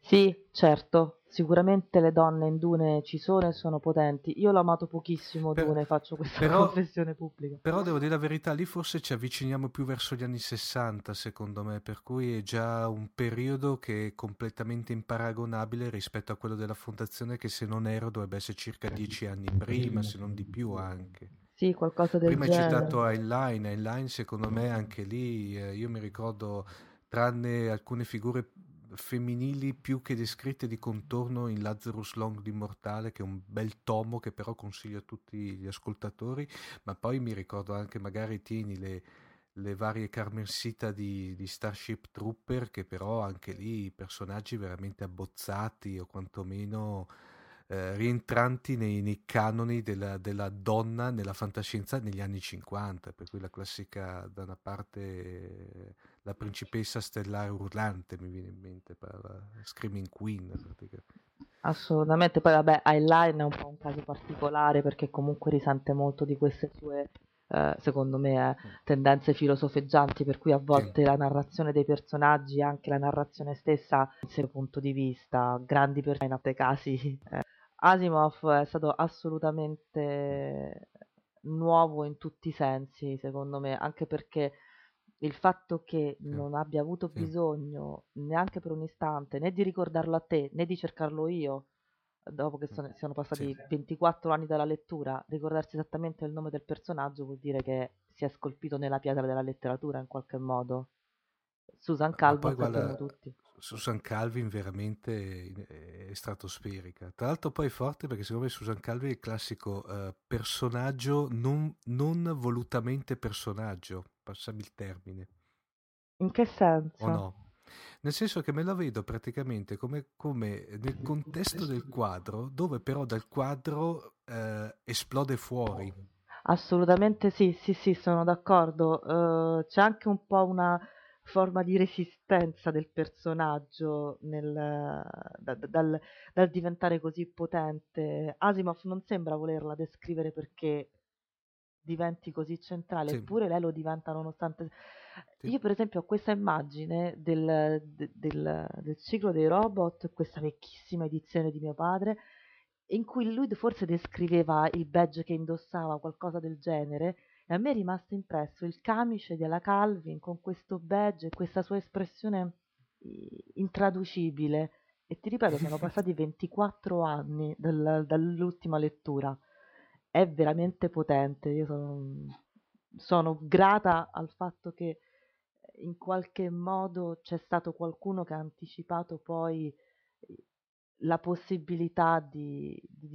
sì, certo, sicuramente le donne in Dune ci sono e sono potenti. Io l'ho amato pochissimo Per- Dune, faccio questa però- confessione pubblica. Però devo dire la verità, lì forse ci avviciniamo più verso gli anni 60, secondo me, per cui è già un periodo che è completamente imparagonabile rispetto a quello della fondazione che se non ero dovrebbe essere circa dieci anni prima, se non di più anche. Sì, qualcosa del Prima hai genere. citato Heinlein, Heinlein secondo me anche lì, eh, io mi ricordo, tranne alcune figure femminili più che descritte di contorno in Lazarus Long l'Immortale, che è un bel tomo che però consiglio a tutti gli ascoltatori, ma poi mi ricordo anche magari tieni le, le varie Carmersita di, di Starship Trooper, che però anche lì personaggi veramente abbozzati o quantomeno eh, rientranti nei, nei canoni della, della, donna nella fantascienza negli anni 50, per cui la classica da una parte eh, la principessa stellare urlante mi viene in mente per Screaming Queen Assolutamente, poi vabbè, Heinlein è un po' un caso particolare perché comunque risente molto di queste sue, eh, secondo me, eh, tendenze filosofeggianti, per cui a volte sì. la narrazione dei personaggi, anche la narrazione stessa, il punto di vista, grandi per in altri casi. Eh. Asimov è stato assolutamente nuovo in tutti i sensi, secondo me, anche perché il fatto che Sì. non abbia avuto Sì. bisogno neanche per un istante né di ricordarlo a te né di cercarlo io, dopo che sono, siano passati Sì. 24 anni dalla lettura, ricordarsi esattamente il nome del personaggio vuol dire che si è scolpito nella pietra della letteratura in qualche modo. Susan sappiamo guarda, tutti. Susan Calvin veramente è stratosferica. Tra l'altro poi è forte perché secondo me Susan Calvin è il classico eh, personaggio non, non volutamente personaggio, passami il termine, In che senso? o no? Nel senso che me la vedo praticamente come, come nel contesto del quadro, dove però dal quadro eh, esplode fuori. Assolutamente sì, sì, sì, sono d'accordo. Eh, c'è anche un po' una forma di resistenza del personaggio nel, da- da- dal, dal diventare così potente. Asimov non sembra volerla descrivere perché diventi così centrale, Sì. eppure lei lo diventa nonostante... Sì. Io per esempio ho questa immagine del, de- del- del ciclo dei robot, questa vecchissima edizione di mio padre, in cui lui forse descriveva il badge che indossava, qualcosa del genere, e a me è rimasto impresso il camice della Calvin con questo badge e questa sua espressione intraducibile. E ti ripeto, sono passati 24 anni dal- dall'ultima lettura. È veramente potente. Io sono, sono grata al fatto che in qualche modo c'è stato qualcuno che ha anticipato poi eh, la possibilità di, di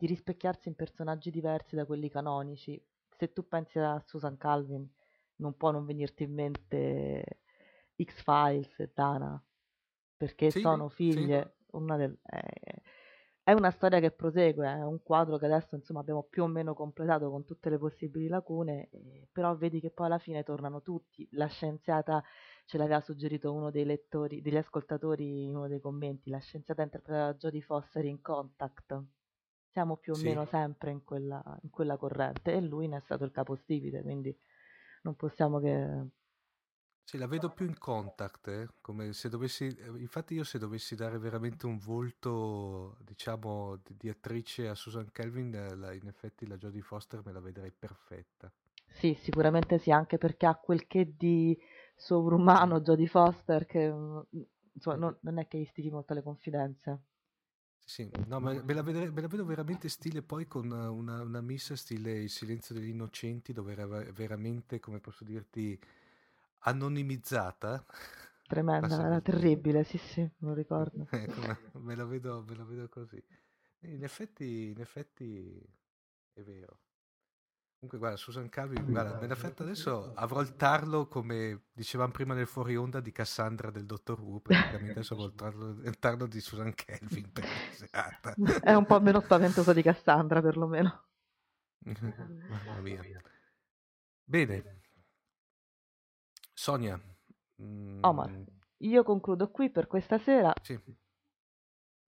di rispecchiarsi in personaggi diversi da quelli canonici. Se tu pensi a Susan Calvin, non può non venirti in mente X-Files e Dana, perché Sì, sono sì. figlie. Una del, è, è una storia che prosegue, è un quadro che adesso insomma abbiamo più o meno completato con tutte le possibili lacune, eh, però vedi che poi alla fine tornano tutti. La scienziata ce l'aveva suggerito uno dei lettori, degli ascoltatori in uno dei commenti, la scienziata interpretata da Jodie Foster in Contact. Siamo più o Sì. meno sempre in quella, in quella corrente e lui ne è stato il capostipite, quindi non possiamo che... Sì, la vedo più in contact, eh, come se dovessi, eh, infatti io se dovessi dare veramente un volto, diciamo, di, di attrice a Susan Kelvin, la- in effetti la Jodie Foster me la vedrei perfetta. Sì, sicuramente sì, anche perché ha quel che di sovrumano Jodie Foster che mm, insomma, non, non è che istichi molto le confidenze. Sì, no, ma me la, vedrei- me la vedo veramente stile poi con una, una missa stile Il silenzio degli innocenti, dove era ve- veramente, come posso dirti, anonimizzata. Tremenda, Passami era terribile, sì sì, me lo ricordo. Ecco, me, la vedo, me la vedo così. In effetti, in effetti è vero. Comunque, guarda, Susan Calvi, guarda, me l'ha fatto adesso, avrò il tarlo, come dicevamo prima nel fuori onda, di Cassandra del Dottor Who, praticamente adesso avrò il tarlo, il tarlo di Susan Kelvin per la serata. È un po' meno spaventoso di Cassandra, perlomeno. Mamma mia. Bene. Sonia. mm, Omar, io concludo qui per questa sera. Sì.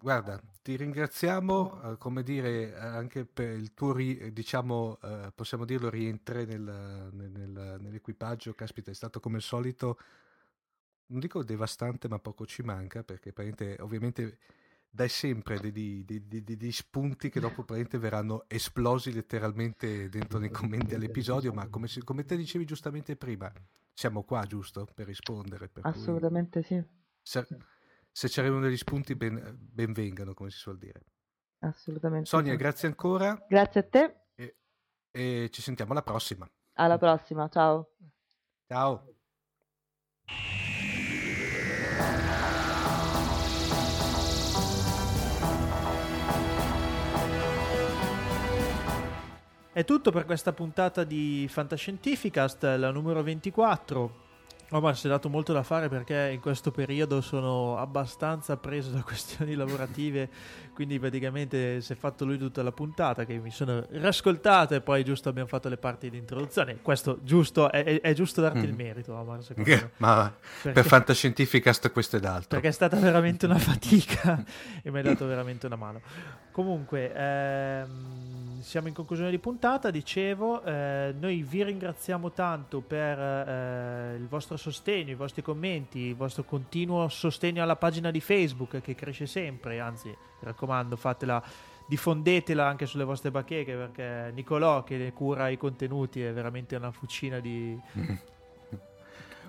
Guarda, ti ringraziamo, eh, come dire, anche per il tuo, ri- eh, diciamo, eh, possiamo dirlo, rientrare nel- nel- nel- nell'equipaggio. Caspita, è stato come al solito, non dico devastante, ma poco ci manca, perché praticamente, ovviamente dai sempre dei- dei- dei spunti che dopo verranno esplosi letteralmente dentro nei commenti all'episodio, ma come, come te dicevi giustamente prima, siamo qua, giusto, per rispondere. Per cui Assolutamente sì, se, se ci arrivano degli spunti, ben, ben vengano, come si suol dire. assolutamente Sonia, sì. grazie ancora Grazie a te, e, e ci sentiamo alla prossima. alla prossima, ciao. Ciao. È tutto per questa puntata di Fantascientificast, la numero 24. Omar si è dato molto da fare perché in questo periodo sono abbastanza preso da questioni lavorative, quindi praticamente si è fatto lui tutta la puntata che mi sono riascoltato e poi giusto abbiamo fatto le parti di introduzione. Questo giusto, è, è- giusto darti il Mm. merito, Omar, secondo me. Ma Perché- per Fantascientificast questo ed altro. perché è stata veramente una fatica e mi hai dato veramente una mano. Comunque, ehm, siamo in conclusione di puntata. Dicevo, eh, noi vi ringraziamo tanto per eh, il vostro sostegno, i vostri commenti, il vostro continuo sostegno alla pagina di Facebook che cresce sempre. Anzi, mi raccomando, fatela. Diffondetela anche sulle vostre bacheche perché Nicolò che cura i contenuti è veramente una fucina di,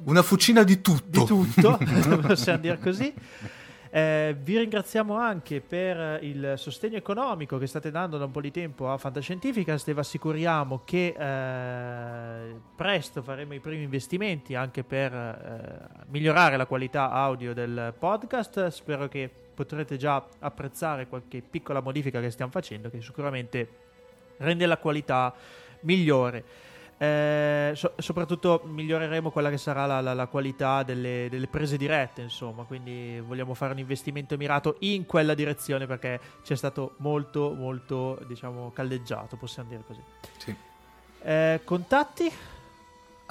Una fucina di tutto. di tutto, possiamo dire così. Eh, vi ringraziamo anche per il sostegno economico che state dando da un po' di tempo a Fantascientificast e vi assicuriamo che eh, presto faremo i primi investimenti anche per eh, migliorare la qualità audio del podcast. Spero che potrete già apprezzare qualche piccola modifica che stiamo facendo che sicuramente rende la qualità migliore. Eh, so- soprattutto miglioreremo quella che sarà la, la- la qualità delle, delle prese dirette, insomma, quindi vogliamo fare un investimento mirato in quella direzione perché ci è stato molto, molto, diciamo, calleggiato, possiamo dire così. Sì. Eh, contatti?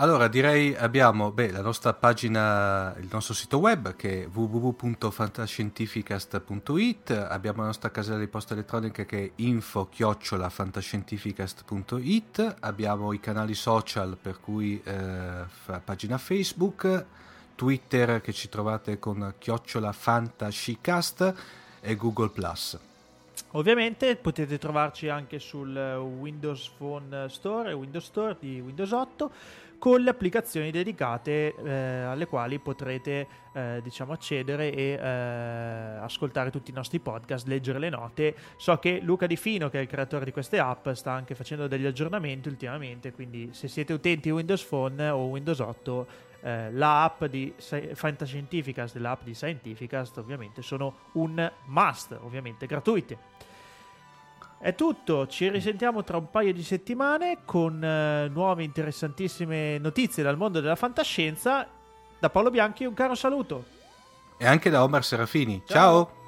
Allora, direi abbiamo beh, la nostra pagina, il nostro sito web che è www.fantascientificast.it, abbiamo la nostra casella di posta elettronica che è info-fantascientificast.it, abbiamo i canali social per cui eh, pagina Facebook, Twitter che ci trovate con chiocciola fantascicast e Google. Ovviamente potete trovarci anche sul eh, Windows Phone Store e Windows Store di Windows 8 con le applicazioni dedicate eh, alle quali potrete eh, diciamo accedere e eh, ascoltare tutti i nostri podcast, leggere le note. So che Luca Di Fino, che è il creatore di queste app, sta anche facendo degli aggiornamenti ultimamente, quindi se siete utenti Windows Phone o Windows 8 eh, la app di Sci- Fantascientificast e l'app di Scientificast ovviamente sono un must, ovviamente gratuite. È tutto, ci risentiamo tra un paio di settimane con eh, nuove interessantissime notizie dal mondo della fantascienza. Da Paolo Bianchi un caro saluto. E anche da Omar Serafini. Ciao. Ciao.